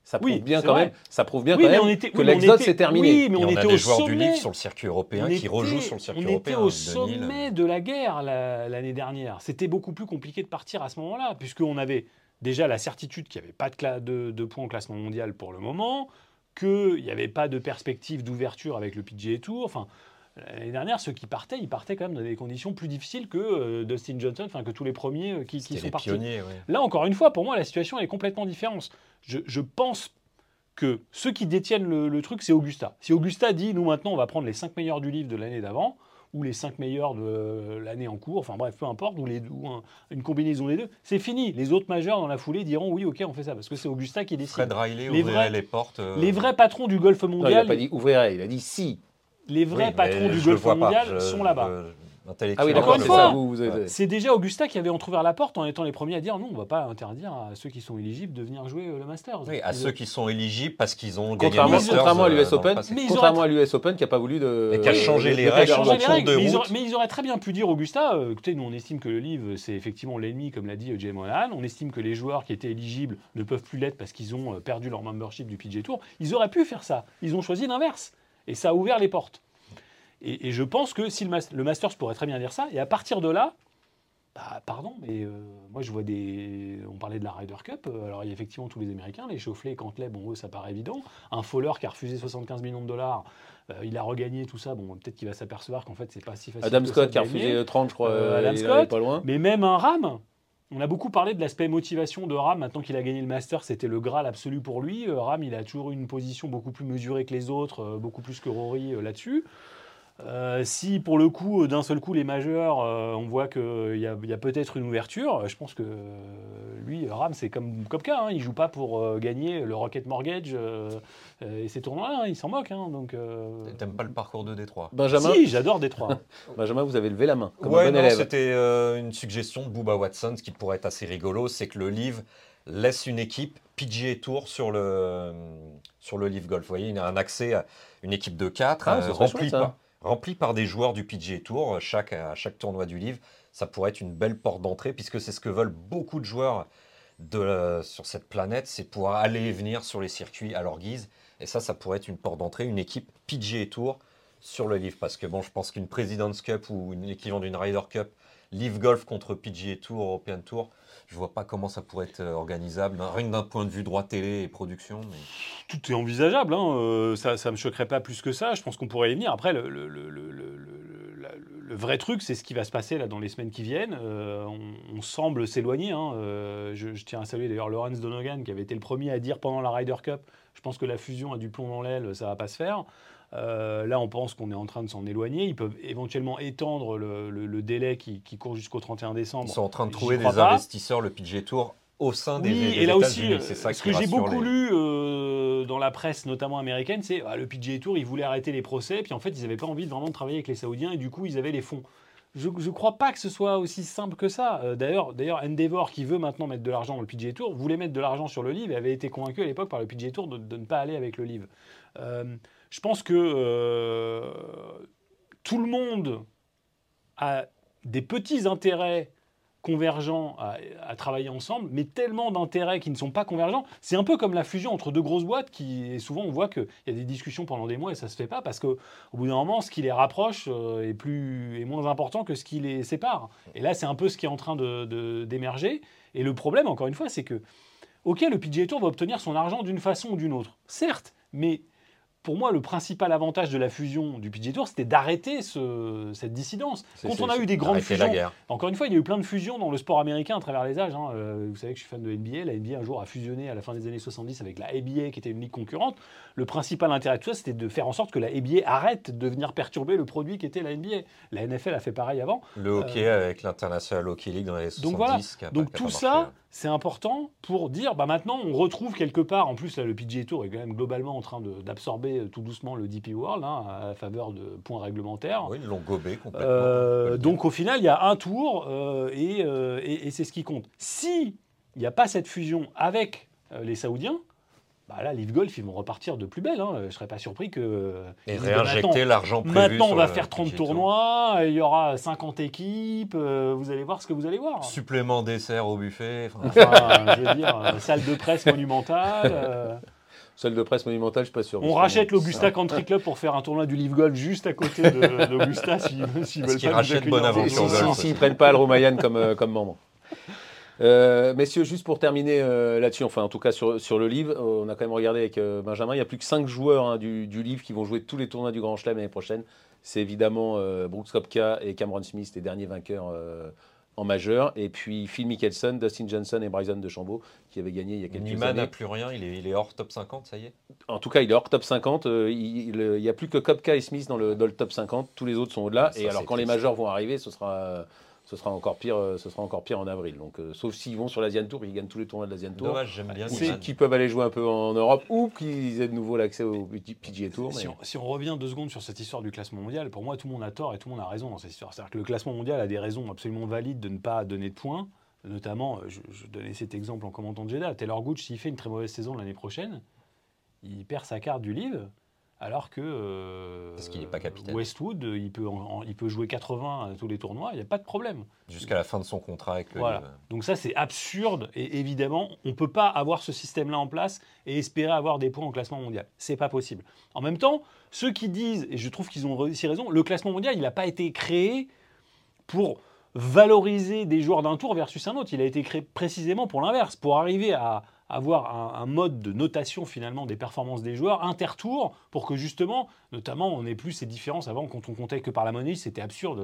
Speaker 1: Ça prouve
Speaker 3: Oui,
Speaker 1: bien quand
Speaker 3: vrai.
Speaker 1: même. Ça prouve bien
Speaker 3: Oui,
Speaker 1: quand
Speaker 3: mais
Speaker 1: même
Speaker 3: on était-
Speaker 1: que
Speaker 3: on
Speaker 1: l'exode s'est terminé.
Speaker 3: Oui, mais
Speaker 2: Et
Speaker 3: on,
Speaker 2: on, a des
Speaker 3: au
Speaker 2: joueurs du livre sur le circuit européen
Speaker 3: On
Speaker 2: qui
Speaker 3: était-
Speaker 2: rejouent sur le circuit
Speaker 3: on
Speaker 2: européen.
Speaker 3: était au
Speaker 2: 2000.
Speaker 3: sommet de la guerre la- l'année dernière. C'était beaucoup plus compliqué de partir à ce moment-là, puisqu'on avait déjà la certitude qu'il n'y avait pas de, cla- de- de points au classement mondial pour le moment, qu'il n'y avait pas de perspective d'ouverture avec le PGA Tour. Enfin, l'année dernière, ceux qui partaient, ils partaient quand même dans des conditions plus difficiles que euh, Dustin Johnson, enfin que tous les premiers euh, qui, sont
Speaker 2: les
Speaker 3: partis.
Speaker 2: pionniers, ouais.
Speaker 3: Là, encore une fois, pour moi, la situation elle est complètement différente. Je, je pense que ceux qui détiennent le, le truc, c'est Augusta. Si Augusta dit, nous maintenant, on va prendre les 5 meilleurs du livre de l'année d'avant, ou les 5 meilleurs de l'année en cours, enfin bref, peu importe, ou, les, ou un- une combinaison des deux, c'est fini. Les autres majeurs dans la foulée diront, oui, ok, on fait ça, parce que c'est Augusta qui décide.
Speaker 2: Fred Riley
Speaker 3: Les
Speaker 2: ouvrirait
Speaker 3: vrais-
Speaker 2: les portes. euh,
Speaker 3: Les vrais patrons du golf
Speaker 1: Non, il n'a
Speaker 3: mondial,
Speaker 1: pas dit ouvrirait, il a dit si.
Speaker 3: les vrais
Speaker 2: oui,
Speaker 3: patrons du golf
Speaker 2: pas.
Speaker 3: mondial
Speaker 2: Je-
Speaker 3: sont là-bas.
Speaker 2: je-
Speaker 1: Ah oui, d'accord,
Speaker 3: une
Speaker 1: c'est
Speaker 3: C'est déjà Augusta qui avait entrouvert la porte en étant les premiers à dire non, on ne va pas interdire à ceux qui sont éligibles de venir jouer euh, le Masters.
Speaker 2: Oui, à
Speaker 3: Ils-
Speaker 2: ceux qui sont éligibles parce qu'ils ont gagné le
Speaker 1: Contrairement,
Speaker 2: Masters,
Speaker 1: contrairement à
Speaker 2: euh,
Speaker 1: l'US Open,
Speaker 2: passé.
Speaker 3: Mais ils
Speaker 1: contrairement
Speaker 3: auraient-
Speaker 1: à l'US Open qui n'a pas voulu de.
Speaker 2: Et qui a changé les règles
Speaker 3: mais, ils auraient, mais ils auraient très bien pu dire Augusta, euh, écoutez, nous on estime que le livre c'est effectivement l'ennemi, comme l'a dit Jay Monahan, on estime que les joueurs qui étaient éligibles ne peuvent plus l'être parce qu'ils ont perdu leur membership du PGA Tour. Ils auraient pu faire ça. Ils ont choisi l'inverse. Et ça a ouvert les portes. Et, et je pense que si le, Mas- le Masters pourrait très bien dire ça, et à partir de là, bah, pardon, mais euh, moi je vois des. On parlait de la Ryder Cup, euh, alors il y a effectivement tous les Américains, les Chaufflet, Cantley, bon, eux ça paraît évident. Un Fowler qui a refusé 75 millions de dollars, euh, il a regagné tout ça, bon, peut-être qu'il va s'apercevoir qu'en fait c'est pas si facile.
Speaker 1: Adam Scott qui a refusé 30, je crois.
Speaker 3: Euh, Adam Scott.
Speaker 1: pas loin.
Speaker 3: Mais même un Ram, on a beaucoup parlé de l'aspect motivation de Ram. Maintenant qu'il a gagné le Master, c'était le Graal absolu pour lui. Ram, il a toujours eu une position beaucoup plus mesurée que les autres, beaucoup plus que Rory là-dessus. Euh, si pour le coup, euh, d'un seul coup, les majeurs, euh, on voit qu'il y a, il y a peut-être une ouverture, je pense que lui, Ram, c'est comme Kopka, hein, il joue pas pour euh, gagner le Rocket Mortgage et ces tournois-là, hein, il s'en moque. hein, donc, euh,
Speaker 2: T'aimes pas le parcours de Détroit
Speaker 1: Benjamin,
Speaker 3: Si, j'adore Détroit.
Speaker 1: Benjamin, vous avez levé la main comme un
Speaker 2: Ouais,
Speaker 1: bon
Speaker 2: non,
Speaker 1: élève.
Speaker 2: c'était euh, une suggestion de Booba Watson, ce qui pourrait être assez rigolo, c'est que le livre laisse une équipe PGA Tour sur le, sur le Live Golf. Vous voyez, il y a un accès à une équipe de 4,
Speaker 1: Ah,
Speaker 2: remplie,
Speaker 1: ça.
Speaker 2: par, des joueurs du PGA Tour, chaque, à chaque tournoi du Live. Ça pourrait être une belle porte d'entrée, puisque c'est ce que veulent beaucoup de joueurs la- sur cette planète, c'est pouvoir aller et venir sur les circuits à leur guise. Et ça, ça pourrait être une porte d'entrée, une équipe PGA Tour sur le Live. Parce que bon, je pense qu'une President's Cup ou une équivalent d'une Ryder Cup, Live Golf contre PGA Tour, European Tour, je vois pas comment ça pourrait être euh, organisable, hein, rien que d'un point de vue droit télé et production. Mais...
Speaker 3: Tout est envisageable, hein, euh, ça ne me choquerait pas plus que ça, je pense qu'on pourrait y venir. Après, le, vrai truc, c'est ce qui va se passer là dans les semaines qui viennent. Euh, on, semble s'éloigner. hein. Je, tiens à saluer d'ailleurs Lawrence Donegan, qui avait été le premier à dire pendant la Ryder Cup, je pense que la fusion a du plomb dans l'aile, ça va pas se faire. Euh, là, on pense qu'on est en train de s'en éloigner. Ils peuvent éventuellement étendre le, le- le délai qui, qui court jusqu'au 31 décembre.
Speaker 2: Ils sont en train de trouver des
Speaker 3: pas.
Speaker 2: investisseurs, le PGA Tour, au sein des,
Speaker 3: Oui,
Speaker 2: des
Speaker 3: et là aussi, euh,
Speaker 2: ça
Speaker 3: ce que j'ai beaucoup
Speaker 2: les-
Speaker 3: lu euh, dans la presse, notamment américaine, c'est ah, le PGA Tour, ils voulaient arrêter les procès, puis en fait, ils n'avaient pas envie de vraiment de travailler avec les Saoudiens, et du coup, ils avaient les fonds. Je ne crois pas que ce soit aussi simple que ça. Euh, D'ailleurs, d'ailleurs, Endeavor, qui veut maintenant mettre de l'argent dans le PGA Tour, voulait mettre de l'argent sur le livre et avait été convaincu à l'époque par le PGA Tour de, de ne pas aller avec le livre. Euh, je pense que euh, tout le monde a des petits intérêts convergents à, travailler ensemble, mais tellement d'intérêts qui ne sont pas convergents. C'est un peu comme la fusion entre deux grosses boîtes qui, et souvent on voit qu'il y a des discussions pendant des mois et ça se fait pas parce qu'au bout d'un moment, ce qui les rapproche euh, est, plus, est moins important que ce qui les sépare. Et là, c'est un peu ce qui est en train de- de- d'émerger. et le problème, encore une fois, c'est que, ok, le PGA Tour va obtenir son argent d'une façon ou d'une autre, certes, mais pour moi, le principal avantage de la fusion du PGA Tour, c'était d'arrêter ce- cette dissidence. Quand on a eu des grandes fusions,
Speaker 2: la guerre.
Speaker 3: encore une fois, il y a eu plein de fusions dans le sport américain à travers les âges. hein. Euh, vous savez que je suis fan de NBA. La NBA, un jour, a fusionné à la fin des années 70 avec la ABA, qui était une ligue concurrente. Le principal intérêt de tout ça, c'était de faire en sorte que la ABA arrête de venir perturber le produit qui était la NBA. La NFL a fait pareil avant.
Speaker 2: Le hockey avec l'International Hockey League dans les 70.
Speaker 3: Donc voilà.
Speaker 2: qui a pas-
Speaker 3: Donc
Speaker 2: qui a
Speaker 3: tout
Speaker 2: marché,
Speaker 3: ça,
Speaker 2: hein.
Speaker 3: c'est important pour dire, bah maintenant, on retrouve quelque part, en plus, là, le PGA Tour est quand même globalement en train d'absorber euh, tout doucement le DP World, hein, à faveur de points réglementaires.
Speaker 2: Oui, ils l'ont gobé complètement.
Speaker 3: Euh, donc au final, il y a un tour euh, et, euh, et- et c'est ce qui compte. Si il n'y a pas cette fusion avec les Saoudiens, bah là, Live Golf, ils vont repartir de plus belle. Hein. Je ne serais pas surpris que.
Speaker 2: Et
Speaker 3: bah,
Speaker 2: réinjecter l'argent prévu.
Speaker 3: Maintenant, on va faire 30
Speaker 2: PGA Tour.
Speaker 3: tournois, il y aura 50 équipes, vous allez voir ce que vous allez voir.
Speaker 2: Supplément dessert au buffet. enfin,
Speaker 3: je veux dire, salle de presse monumentale.
Speaker 1: Salle de presse monumentale, je suis pas sûr.
Speaker 3: on rachète l'Augusta Country Club pour faire un tournoi du Live Golf juste à côté de- d'Augusta s'ils
Speaker 2: Est-ce
Speaker 3: veulent pas
Speaker 2: rachètent Bonaventure
Speaker 1: Si,
Speaker 3: le
Speaker 1: si, si, s'ils prennent pas Al Romayan comme, euh, comme membre. Euh, messieurs, juste pour terminer euh, là-dessus, enfin en tout cas sur, sur le livre, on a quand même regardé avec euh, Benjamin, il n'y a plus que 5 joueurs hein, du, du livre qui vont jouer tous les tournois du Grand Chelem l'année prochaine. C'est évidemment euh, Brooks Koepka et Cameron Smith, les derniers vainqueurs euh, en majeur, et puis Phil Mickelson, Dustin Johnson et Bryson DeChambeau qui avaient gagné il y a quelques
Speaker 2: Neiman n'a
Speaker 1: années.
Speaker 2: plus rien, il est, il est hors top 50, ça y est.
Speaker 1: En tout cas, il est hors top 50. euh, il n'y a plus que Koepka et Smith dans le, dans le top 50. Tous les autres sont au-delà.
Speaker 2: Ça,
Speaker 1: Et alors, quand les majeurs vont arriver, ce sera, ce sera, encore, pire, euh, ce sera encore pire en avril. Donc, euh, sauf s'ils vont sur l'Asian Tour, ils gagnent tous les tournois de l'Asian Tour.
Speaker 2: Dommage, j'aime bien
Speaker 1: Ou
Speaker 2: Neiman.
Speaker 1: qui peuvent aller jouer un peu en Europe ou qu'ils aient de nouveau l'accès au PGA Tour.
Speaker 3: Si
Speaker 1: mais-
Speaker 3: on, si on revient deux secondes sur cette histoire du classement mondial, pour moi, tout le monde a tort et tout le monde a raison dans cette histoire. C'est-à-dire que le classement mondial a des raisons absolument valides de ne pas donner de points. Notamment, euh, je, je donnais cet exemple en commentant de Jeddah. Taylor Gooch, s'il fait une très mauvaise saison l'année prochaine, il perd sa carte du livre. Alors que euh,
Speaker 2: Parce qu'il n'est pas capitaine.
Speaker 3: Westwood, euh, il peut, en- en- il peut jouer 80 à tous les tournois, il n'y a pas de problème.
Speaker 2: Jusqu'à la fin de son contrat avec le
Speaker 3: Voilà. Donc ça, c'est absurde. Et évidemment, on ne peut pas avoir ce système-là en place et espérer avoir des points au classement mondial. C'est pas possible. En même temps, ceux qui disent, et je trouve qu'ils ont aussi raison, le classement mondial, il n'a pas été créé pour valoriser des joueurs d'un tour versus un autre. Il a été créé précisément pour l'inverse, pour arriver à avoir un, un mode de notation finalement des performances des joueurs intertour pour que justement, notamment, on n'ait plus ces différences. Avant, quand on comptait que par la monnaie, c'était absurde.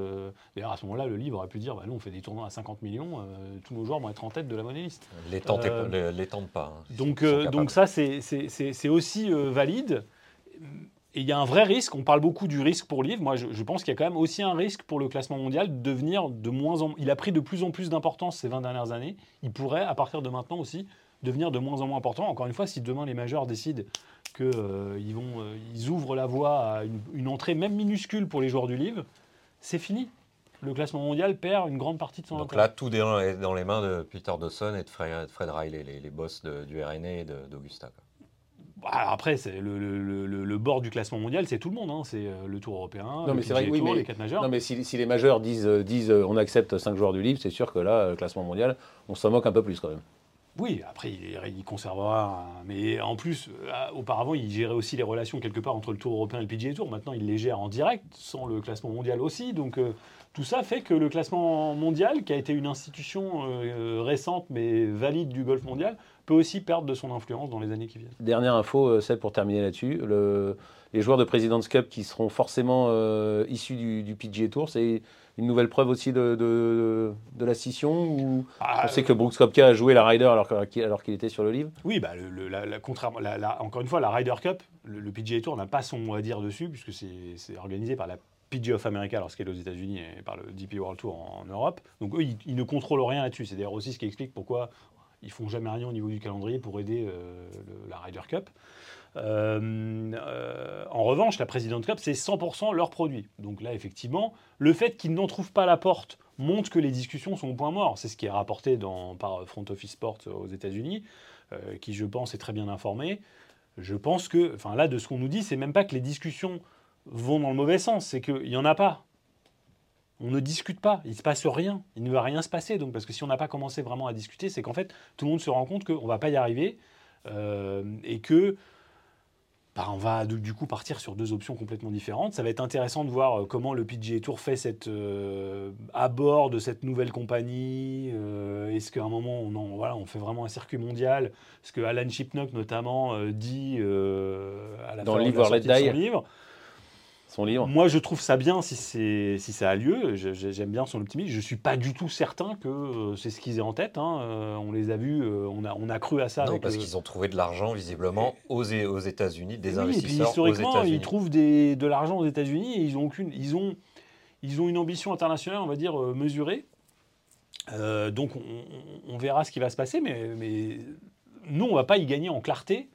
Speaker 3: D'ailleurs, à ce moment-là, le livre aurait pu dire, bah, nous, on fait des tournois à 50 millions, euh, tous nos joueurs vont être en tête de la monnaie liste.
Speaker 2: Les tentez
Speaker 3: Euh,
Speaker 2: pas- les- les pas. hein.
Speaker 3: Donc, euh, donc ça, c'est- aussi valide. Et il y a un vrai risque, on parle beaucoup du risque pour Livre. Moi, je, je pense qu'il y a quand même aussi un risque pour le classement mondial de devenir de moins en Il a pris de plus en plus d'importance ces 20 dernières années. Il pourrait, à partir de maintenant aussi, devenir de moins en moins important. Encore une fois, si demain les majeurs décident qu'ils ils vont, euh, ils ouvrent la voie à une, une entrée même minuscule pour les joueurs du Livre, c'est fini. Le classement mondial perd une grande partie de son
Speaker 2: Donc
Speaker 3: intérêt.
Speaker 2: là, tout est dans les, mains de Peter Dawson et de Fred, de Fred Riley, les, les boss de- du RNA et de- d'Augusta.
Speaker 3: Bah, après, c'est le, le- le- le bord du classement mondial, c'est tout le monde. hein. C'est euh, le Tour européen,
Speaker 1: Non, mais c'est vrai,
Speaker 3: PGA
Speaker 1: oui,
Speaker 3: Tour,
Speaker 1: mais-
Speaker 3: les quatre majeurs.
Speaker 1: Non, mais si, si les majeurs disent, euh, disent euh, on accepte 5 joueurs du livre, c'est sûr que là, euh, le classement mondial, on s'en moque un peu plus quand même.
Speaker 3: Oui, après, il, il conservera. Mais en plus, euh, auparavant, il gérait aussi les relations quelque part entre le Tour européen et le PGA Tour. Maintenant, il les gère en direct, sans le classement mondial aussi. Donc, euh, tout ça fait que le classement mondial, qui a été une institution euh, récente mais valide du golf mondial, peut aussi perdre de son influence dans les années qui viennent.
Speaker 1: Dernière info, celle pour terminer là-dessus. Le- les joueurs de President's Cup qui seront forcément issus du, du PGA Tour, c'est une nouvelle preuve aussi de, de, de la scission ou
Speaker 3: Ah,
Speaker 1: on sait que Brooks Koepka a joué la Ryder alors alors qu'il était sur le livre?
Speaker 3: Oui, bah, le- le- la- la- contrairement, la- la- encore une fois, la Ryder Cup, le, le PGA Tour n'a pas son mot à dire dessus, puisque c'est c'est organisé par la PGA of America lorsqu'elle est aux États-Unis et par le DP World Tour en, en Europe. Donc eux, ils, ils ne contrôlent rien là-dessus. C'est d'ailleurs aussi ce qui explique pourquoi ils font jamais rien au niveau du calendrier pour aider euh, le- la Ryder Cup. Euh, euh, en revanche, la President Cup, c'est 100% leur produit. Donc là, effectivement, le fait qu'ils n'en trouvent pas la porte montre que les discussions sont au point mort. C'est ce qui est rapporté par Front Office Sport aux États-Unis, euh, qui, je pense, est très bien informé. Je pense que, enfin là, de ce qu'on nous dit, c'est même pas que les discussions vont dans le mauvais sens, c'est qu'il n'y en a pas. On ne discute pas, il ne se passe rien, il ne va rien se passer. Donc, parce que si on n'a pas commencé vraiment à discuter, c'est qu'en fait, tout le monde se rend compte qu'on ne va pas y arriver et que bah, on va du coup partir sur deux options complètement différentes. Ça va être intéressant de voir euh, comment le PGA Tour fait cette euh, aborde cette nouvelle compagnie. Euh, Est-ce qu'à un moment on, en- voilà, on fait vraiment un circuit mondial? Ce que Alan Shipnock notamment euh, dit à la
Speaker 1: Dans
Speaker 3: fin
Speaker 1: le
Speaker 3: de
Speaker 1: livre
Speaker 3: la sortie de son livre.
Speaker 1: Son livre
Speaker 3: Moi, je trouve ça bien si, ça a lieu. J'aime bien son optimisme. Je ne suis pas du tout certain que euh, c'est ce qu'ils aient en tête. hein. Euh, on les a vus, euh, on, a, on a cru à ça.
Speaker 2: Non,
Speaker 3: avec
Speaker 2: parce
Speaker 3: le-
Speaker 2: qu'ils ont trouvé de l'argent visiblement aux, aux États-Unis, des
Speaker 3: oui, et puis
Speaker 2: investisseurs aux
Speaker 3: historiquement, ils trouvent des- de l'argent aux États-Unis et ils ont, aucune, ils, ont, ils ont une ambition internationale, on va dire, mesurée. Euh, donc on, on- on verra ce qui va se passer, mais, mais nous, on ne va pas y gagner en clarté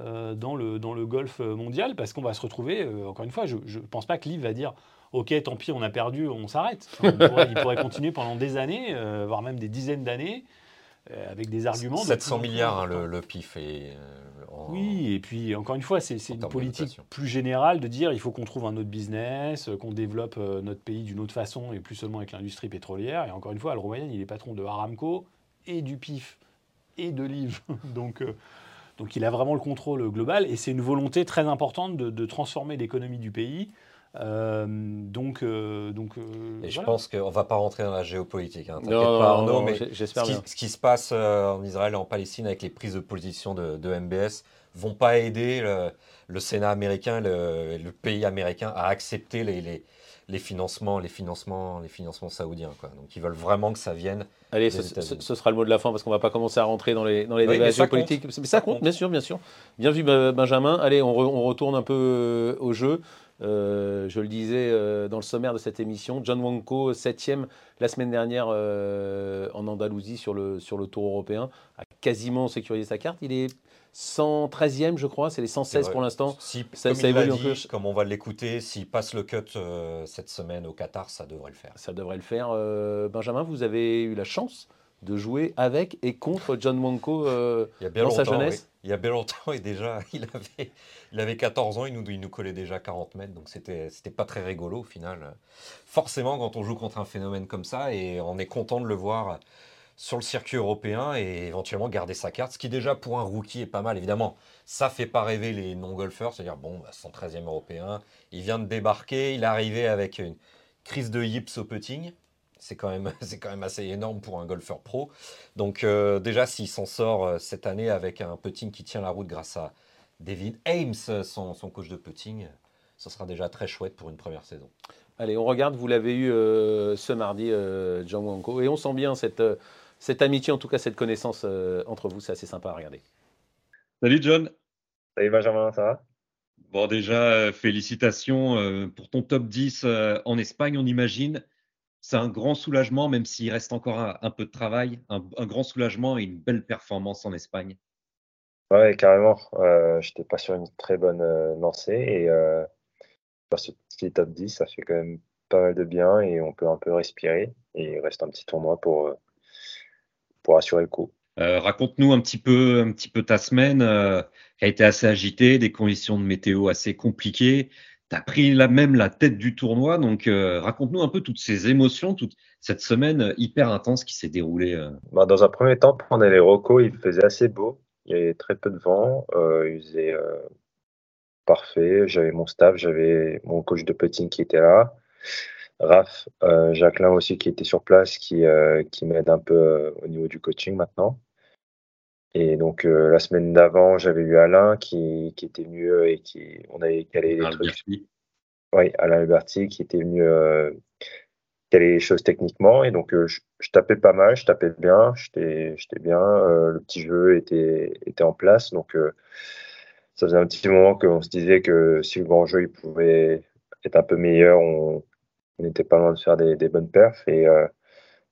Speaker 3: euh, dans, le, dans le golf mondial parce qu'on va se retrouver, euh, encore une fois, je ne pense pas que Liv va dire Ok, tant pis, on a perdu, on s'arrête. Enfin, on pourrait- il pourrait continuer pendant des années, euh, voire même des dizaines d'années. avec des arguments.
Speaker 2: 700 milliards hein, le, le, PIF. Et,
Speaker 3: oui, et puis encore une fois, c'est une politique plus générale de dire il faut qu'on trouve un autre business, qu'on développe notre pays d'une autre façon et plus seulement avec l'industrie pétrolière. Et encore une fois, Al Roumayyan, il est patron de Aramco et du PIF et de l'IV. donc, donc il a vraiment le contrôle global et c'est une volonté très importante de, transformer l'économie du pays. Euh, donc, euh, donc
Speaker 2: euh, et je pense qu'on ne va pas rentrer dans la géopolitique. Hein, non, pas, Arnaud, mais j'espère ce, ce, qui se passe en Israël et en Palestine avec les prises de position de, de MBS vont pas aider le, Sénat américain, le, le, pays américain à accepter les, les, les financements, les financements, les financements saoudiens. Quoi. Donc ils veulent vraiment que ça vienne.
Speaker 1: Allez, ce, sera le mot de la fin parce qu'on ne va pas commencer à rentrer dans les, dans les débats géopolitiques. Mais ça, compte, bien sûr, bien sûr. Bien vu, Benjamin. Allez, on, on retourne un peu euh, au jeu. Euh, je le disais euh, dans le sommaire de cette émission, John Wonko, septième la semaine dernière en Andalousie sur le, sur le Tour européen, a quasiment sécurisé sa carte. Il est 113e, je crois, c'est les 116 pour l'instant.
Speaker 2: Si, ça, comme, évolue dit, comme on va l'écouter, s'il passe le cut euh, cette semaine au Qatar, ça devrait le faire.
Speaker 1: Ça devrait le faire. Euh, Benjamin, vous avez eu la chance de jouer avec et contre John Monco euh, il y a bien dans sa jeunesse
Speaker 2: Il y a bien longtemps et déjà, il avait, il avait 14 ans, il nous, il nous collait déjà 40 mètres, donc c'était pas très rigolo au final. Forcément, quand on joue contre un phénomène comme ça, et on est content de le voir sur le circuit européen et éventuellement garder sa carte, ce qui déjà pour un rookie est pas mal. Évidemment, ça fait pas rêver les non-golfeurs, c'est-à-dire, bon, 113e bah, européen, il vient de débarquer, il est arrivé avec une crise de hips au putting. C'est quand, même, quand même assez énorme pour un golfeur pro. Donc euh, déjà, s'il s'en sort euh, cette année avec un putting qui tient la route grâce à David Ames, son, son coach de putting, ce sera déjà très chouette pour une première saison.
Speaker 1: Allez, on regarde, vous l'avez eu euh, ce mardi, John Wanko, et on sent bien cette cette amitié, en tout cas cette connaissance euh, entre vous, c'est assez sympa à regarder.
Speaker 6: Salut John.
Speaker 7: Salut Benjamin, ça va?
Speaker 6: Bon, déjà, euh, félicitations euh, pour ton top 10 en Espagne, on imagine. C'est un grand soulagement, même s'il reste encore un, peu de travail, un, grand soulagement et une belle performance en Espagne.
Speaker 7: Ouais, carrément. Je n'étais pas sur une très bonne lancée et ce petit top 10, ça fait quand même pas mal de bien et on peut un peu respirer. Et il reste un petit tournoi pour, pour assurer le coup.
Speaker 6: Euh, raconte-nous un petit peu, un petit peu ta semaine euh, qui a été assez agitée, des conditions de météo assez compliquées. Tu as pris la même la tête du tournoi, donc euh, raconte-nous un peu toutes ces émotions, toute cette semaine hyper intense qui s'est déroulée.
Speaker 7: Bah, dans un premier temps, pendant les recos, il faisait assez beau. Il y avait très peu de vent. il faisait parfait. J'avais mon staff, j'avais mon coach de putting qui était là. Raph, euh, Jacqueline aussi qui était sur place, qui, euh, qui m'aide un peu euh, au niveau du coaching maintenant. Et donc la semaine d'avant, j'avais eu Alain qui, qui, était venu et qui on avait calé les trucs. Oui, Alain Huberti qui était venu caler les choses techniquement. Et donc je, tapais pas mal, je tapais bien, j'étais bien. le petit jeu était, était en place. Donc ça faisait un petit moment qu'on se disait que si le grand jeu il pouvait être un peu meilleur, on, on n'était pas loin de faire des, bonnes perfs. Et euh,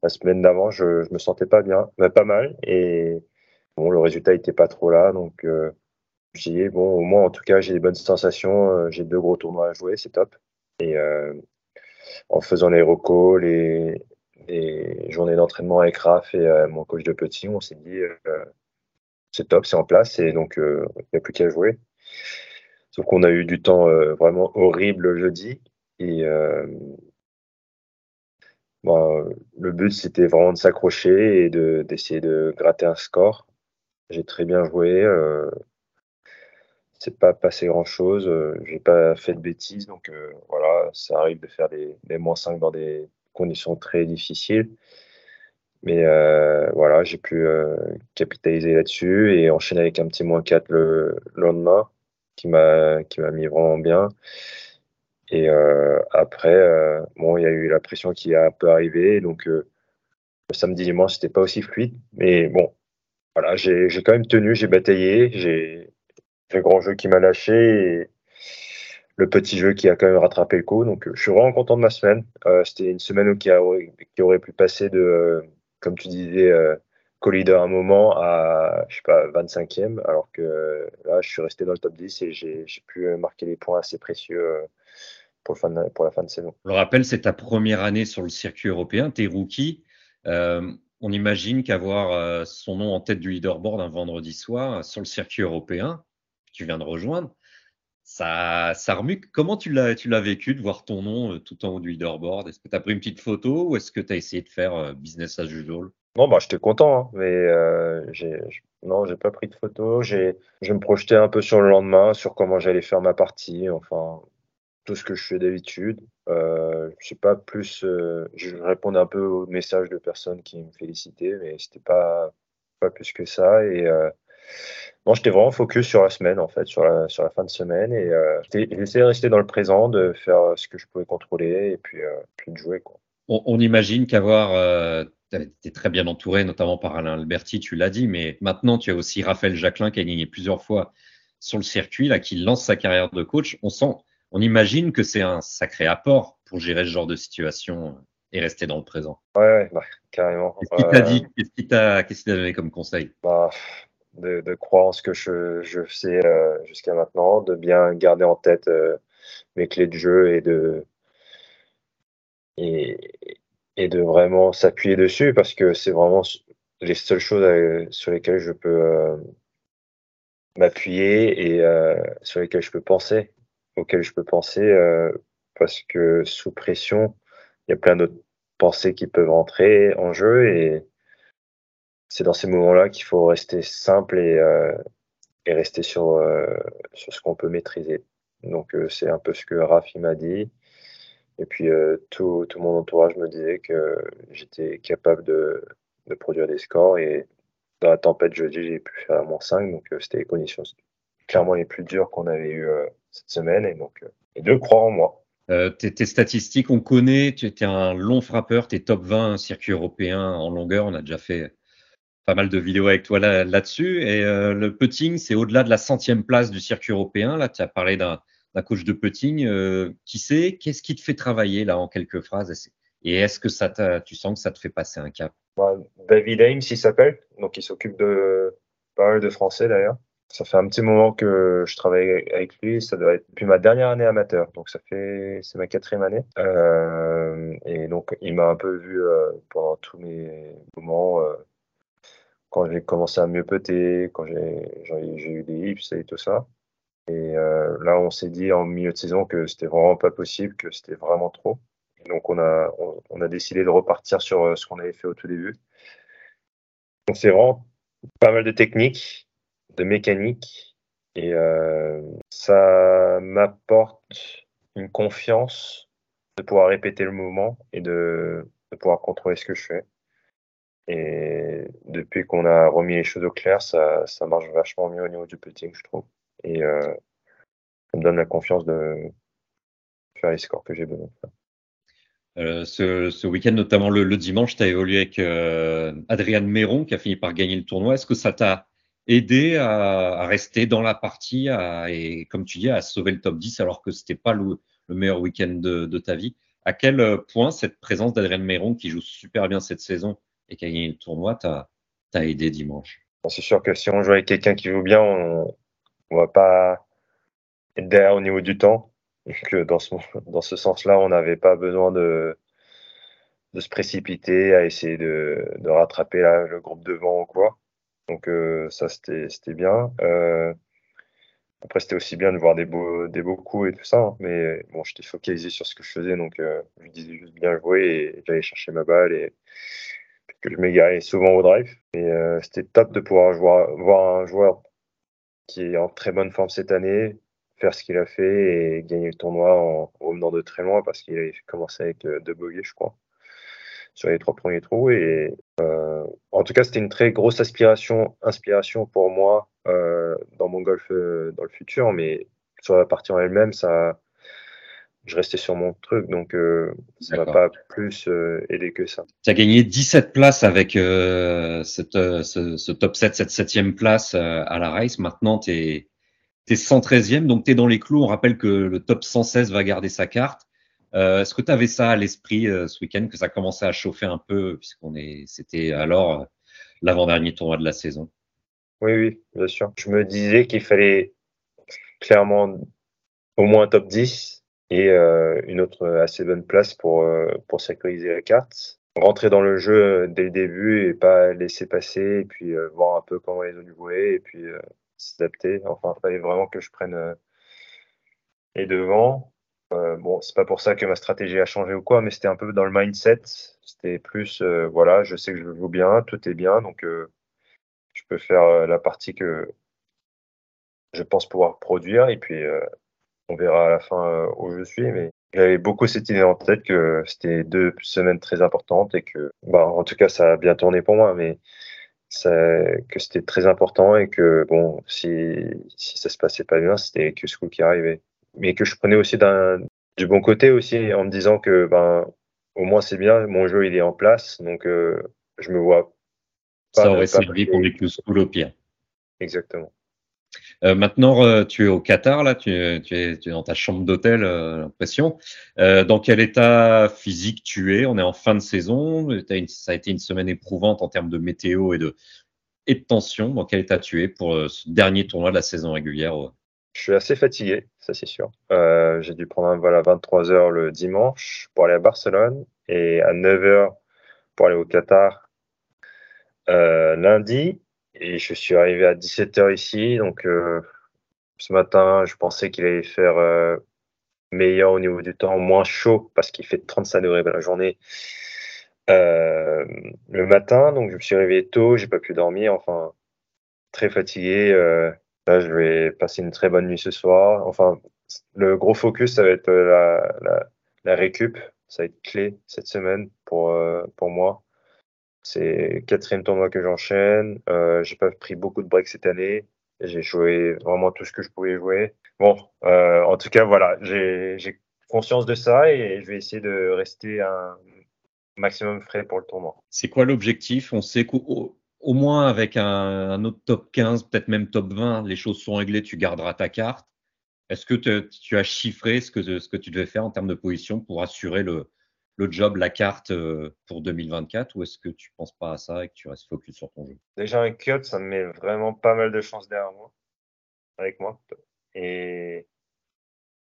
Speaker 7: la semaine d'avant, je, me sentais pas bien, mais pas mal. Et bon, le résultat n'était pas trop là. Donc, euh, je dis, bon, au moins, en tout cas, j'ai des bonnes sensations. Euh, j'ai deux gros tournois à jouer, c'est top. Et en faisant les recos, les, journées d'entraînement avec Raph et mon coach de petit, on s'est dit, c'est top, c'est en place. Et donc, il n'y a plus qu'à jouer. Sauf qu'on a eu du temps vraiment horrible jeudi. Et Bon, le but, c'était vraiment de s'accrocher et d'essayer de, gratter un score. J'ai très bien joué. Euh, c'est pas passé grand chose. Euh, j'ai pas fait de bêtises. Donc euh, voilà, ça arrive de faire des, des moins 5 dans des conditions très difficiles. Mais euh, voilà, j'ai pu capitaliser là-dessus et enchaîner avec un petit moins 4 le, le lendemain qui m'a mis vraiment bien. Et euh, après, euh, bon, il y a eu la pression qui a un peu arrivé. Donc, euh, le samedi, dimanche, c'était pas aussi fluide. Mais bon, voilà, j'ai quand même tenu, j'ai bataillé. J'ai le grand jeu qui m'a lâché et le petit jeu qui a quand même rattrapé le coup. Donc, je suis vraiment content de ma semaine. c'était une semaine qui, a, qui, aurait pu passer de, comme tu disais, co-leader un moment à, je sais pas, 25e, alors que là, je suis resté dans le top 10 et j'ai pu marquer les points assez précieux pour, pour la fin de saison.
Speaker 6: Je le rappelle, c'est ta première année sur le circuit européen, tu es rookie. Euh,
Speaker 2: on imagine qu'avoir euh, son nom en tête du leaderboard un vendredi soir sur le circuit européen, tu viens de rejoindre, ça, ça remue. Comment tu l'as, tu l'as vécu de voir ton nom tout en haut du leaderboard? Est-ce que tu as pris une petite photo ou est-ce que tu as essayé de faire business as usual?
Speaker 7: Non, bah, j'étais content, hein, mais j'ai, non, j'ai pas pris de photo. J'ai, je me projetais un peu sur le lendemain, sur comment j'allais faire ma partie. Enfin, tout ce que je fais d'habitude. Euh, je sais pas plus, euh, je répondais un peu aux messages de personnes qui me félicitaient, mais c'était pas pas plus que ça. Et euh, j'étais vraiment focus sur la semaine en fait, sur la sur la fin de semaine, et euh, j'essayais de rester dans le présent, de faire ce que je pouvais contrôler, et puis euh, de jouer quoi.
Speaker 2: On, imagine qu'avoir tu très bien entouré, notamment par Alain Alberti, tu l'as dit, mais maintenant tu as aussi Raphaël Jacquelin qui a gagné plusieurs fois sur le circuit, là, qui lance sa carrière de coach. On sent, on imagine que c'est un sacré apport pour gérer ce genre de situation et rester dans le présent.
Speaker 7: Ouais, bah, carrément.
Speaker 2: Qu'est-ce qu'il t'a dit? Qu'est-ce qu'il t'a qu'est-ce donné comme conseil?
Speaker 7: Bah, de, de, croire en ce que je, je sais euh, jusqu'à maintenant, de bien garder en tête euh, mes clés de jeu et de et, et de vraiment s'appuyer dessus parce que c'est vraiment les seules choses euh, sur lesquelles je peux m'appuyer et sur lesquelles je peux penser auquel je peux penser euh, parce que sous pression, il y a plein d'autres pensées qui peuvent entrer en jeu et c'est dans ces moments-là qu'il faut rester simple et, euh, et rester sur, euh, sur ce qu'on peut maîtriser. Donc euh, c'est un peu ce que Rafi m'a dit. Et puis euh, tout, tout, mon entourage me disait que j'étais capable de, de, produire des scores et dans la tempête jeudi, j'ai pu faire moins 5, donc c'était les conditions clairement les plus dures qu'on avait eues cette semaine et donc et de croire en moi.
Speaker 2: Euh, tes, tes, statistiques, on connaît, tu étais un long frappeur, tu es top 20 circuit européen en longueur, on a déjà fait pas mal de vidéos avec toi là-dessus. Là et euh, le putting, c'est au-delà de la centième place du circuit européen. Là, tu as parlé d'un coach de putting. Euh, qui sait Qu'est-ce qui te fait travailler là en quelques phrases? Et est-ce que ça tu sens que ça te fait passer un cap?
Speaker 7: Bah, David Ames, il s'appelle. Donc, il s'occupe de pas mal de Français d'ailleurs. Ça fait un petit moment que je travaille avec lui. Ça doit être depuis ma dernière année amateur. Donc, ça fait, c'est ma quatrième année. Euh, et donc, il m'a un peu vu euh, pendant tous mes moments. Euh, quand j'ai commencé à mieux putter, quand j'ai eu des hips et tout ça. Et euh, là, on s'est dit en milieu de saison que c'était vraiment pas possible, que c'était vraiment trop. Et donc, on a, on, on, a décidé de repartir sur euh, ce qu'on avait fait au tout début. Donc, c'est vraiment pas mal de techniques de mécanique et euh, ça m'apporte une confiance de pouvoir répéter le mouvement et de, pouvoir contrôler ce que je fais. Et depuis qu'on a remis les choses au clair, ça, ça, marche vachement mieux au niveau du putting, je trouve. Et euh, ça me donne la confiance de faire les scores que j'ai besoin.
Speaker 2: Euh, ce, ce week-end, notamment le, dimanche, tu as évolué avec euh, Adrian Méron qui a fini par gagner le tournoi. Est-ce que ça t'a aider à, rester dans la partie et, comme tu dis, à sauver le top 10 alors que c'était pas le, le meilleur week-end de, ta vie. À quel point cette présence d'Adrien Méron, qui joue super bien cette saison et qui a gagné le tournoi, t'a aidé dimanche?
Speaker 7: C'est sûr que si on joue avec quelqu'un qui joue bien, on ne va pas être derrière au niveau du temps. Donc, dans ce, dans ce sens-là, on n'avait pas besoin de, se précipiter à essayer de, rattraper le groupe devant ou quoi. Donc euh, ça, c'était bien. Euh, après, c'était aussi bien de voir des beaux, des beaux coups et tout ça. Hein. Mais bon, j'étais focalisé sur ce que je faisais. Donc, euh, je disais juste bien jouer et j'allais chercher ma balle. Et que je m'égarais souvent au drive. Et euh, c'était top de pouvoir jouer, voir un joueur qui est en très bonne forme cette année, faire ce qu'il a fait et gagner le tournoi en revenant de très loin parce qu'il avait commencé avec deux bogeys, je crois sur les trois premiers trous. Et euh, en tout cas, c'était une très grosse aspiration, inspiration pour moi euh, dans mon golf euh, dans le futur. Mais sur la partie en elle-même, ça, je restais sur mon truc, donc euh, ça m'a pas plus euh, aidé que ça.
Speaker 2: Tu as gagné 17 places avec euh, cette, ce, ce, top 7, cette septième place à la race. Maintenant, tu es, es, 113e, donc tu es dans les clous. On rappelle que le top 116 va garder sa carte. Euh, Est-ce que tu avais ça à l'esprit euh, ce week-end, que ça commençait à chauffer un peu, puisqu'on est, c'était alors euh, l'avant-dernier tournoi de la saison?
Speaker 7: Oui, oui, bien sûr. Je me disais qu'il fallait clairement au moins un top 10 et euh, une autre assez bonne place pour, pour sécuriser la carte. rentrer dans le jeu dès le début et pas laisser passer et puis voir un peu comment les autres jouaient et puis s'adapter. Enfin, il fallait vraiment que je prenne les devants. Euh, bon, c'est pas pour ça que ma stratégie a changé ou quoi, mais c'était un peu dans le mindset. C'était plus, voilà, je sais que je joue bien, tout est bien, donc je peux faire la partie que je pense pouvoir produire et puis on verra à la fin où je suis. Mais j'avais beaucoup cette idée en tête que c'était deux semaines très importantes et que, bah, en tout cas, ça a bien tourné pour moi, mais que c'était très important et que, bon, si, si ça se passait pas bien, c'était que ce coup qui arrivait. Mais que je prenais aussi du bon côté aussi en me disant que, ben, au moins c'est bien, mon jeu il est en place, donc je me vois
Speaker 2: pas. Ça aurait servi pour les School au pire.
Speaker 7: Exactement.
Speaker 2: Euh, maintenant, euh, tu es au Qatar, là, tu, es, tu es, dans ta chambre d'hôtel, euh, l'impression. dans quel état physique tu es? On est en fin de saison. ça a été une semaine éprouvante en termes de météo et de, et de tension. Dans quel état tu es pour ce dernier tournoi de la saison régulière
Speaker 7: Je suis assez fatigué, ça c'est sûr. J'ai dû prendre un vol à 23h le dimanche pour aller à Barcelone et à 9h pour aller au Qatar lundi. Et je suis arrivé à 17h ici. Donc, euh, ce matin, je pensais qu'il allait faire euh, meilleur au niveau du temps, moins chaud parce qu'il fait 35 degrés la journée euh, le matin. Donc, je me suis réveillé tôt, j'ai pas pu dormir. Enfin, très fatigué. Là, je vais passer une très bonne nuit ce soir. Enfin, le gros focus, ça va être la, la, récup. Ça va être clé cette semaine pour, pour moi. C'est quatrième tournoi que j'enchaîne. Euh, j'ai pas pris beaucoup de breaks cette année. J'ai joué vraiment tout ce que je pouvais jouer. Bon, euh, en tout cas, voilà, j'ai conscience de ça et je vais essayer de rester un maximum frais pour le tournoi.
Speaker 2: C'est quoi l'objectif? On sait qu'au au moins avec un, autre top 15, peut-être même top 20, les choses sont réglées, tu garderas ta carte. Est-ce que tu as chiffré ce que, tu devais faire en termes de position pour assurer le, job, la carte euh, pour 2024 ou est-ce que tu penses pas à ça et que tu restes focus sur ton jeu?
Speaker 7: Déjà un cut, ça me met vraiment pas mal de chances derrière moi, avec moi. Et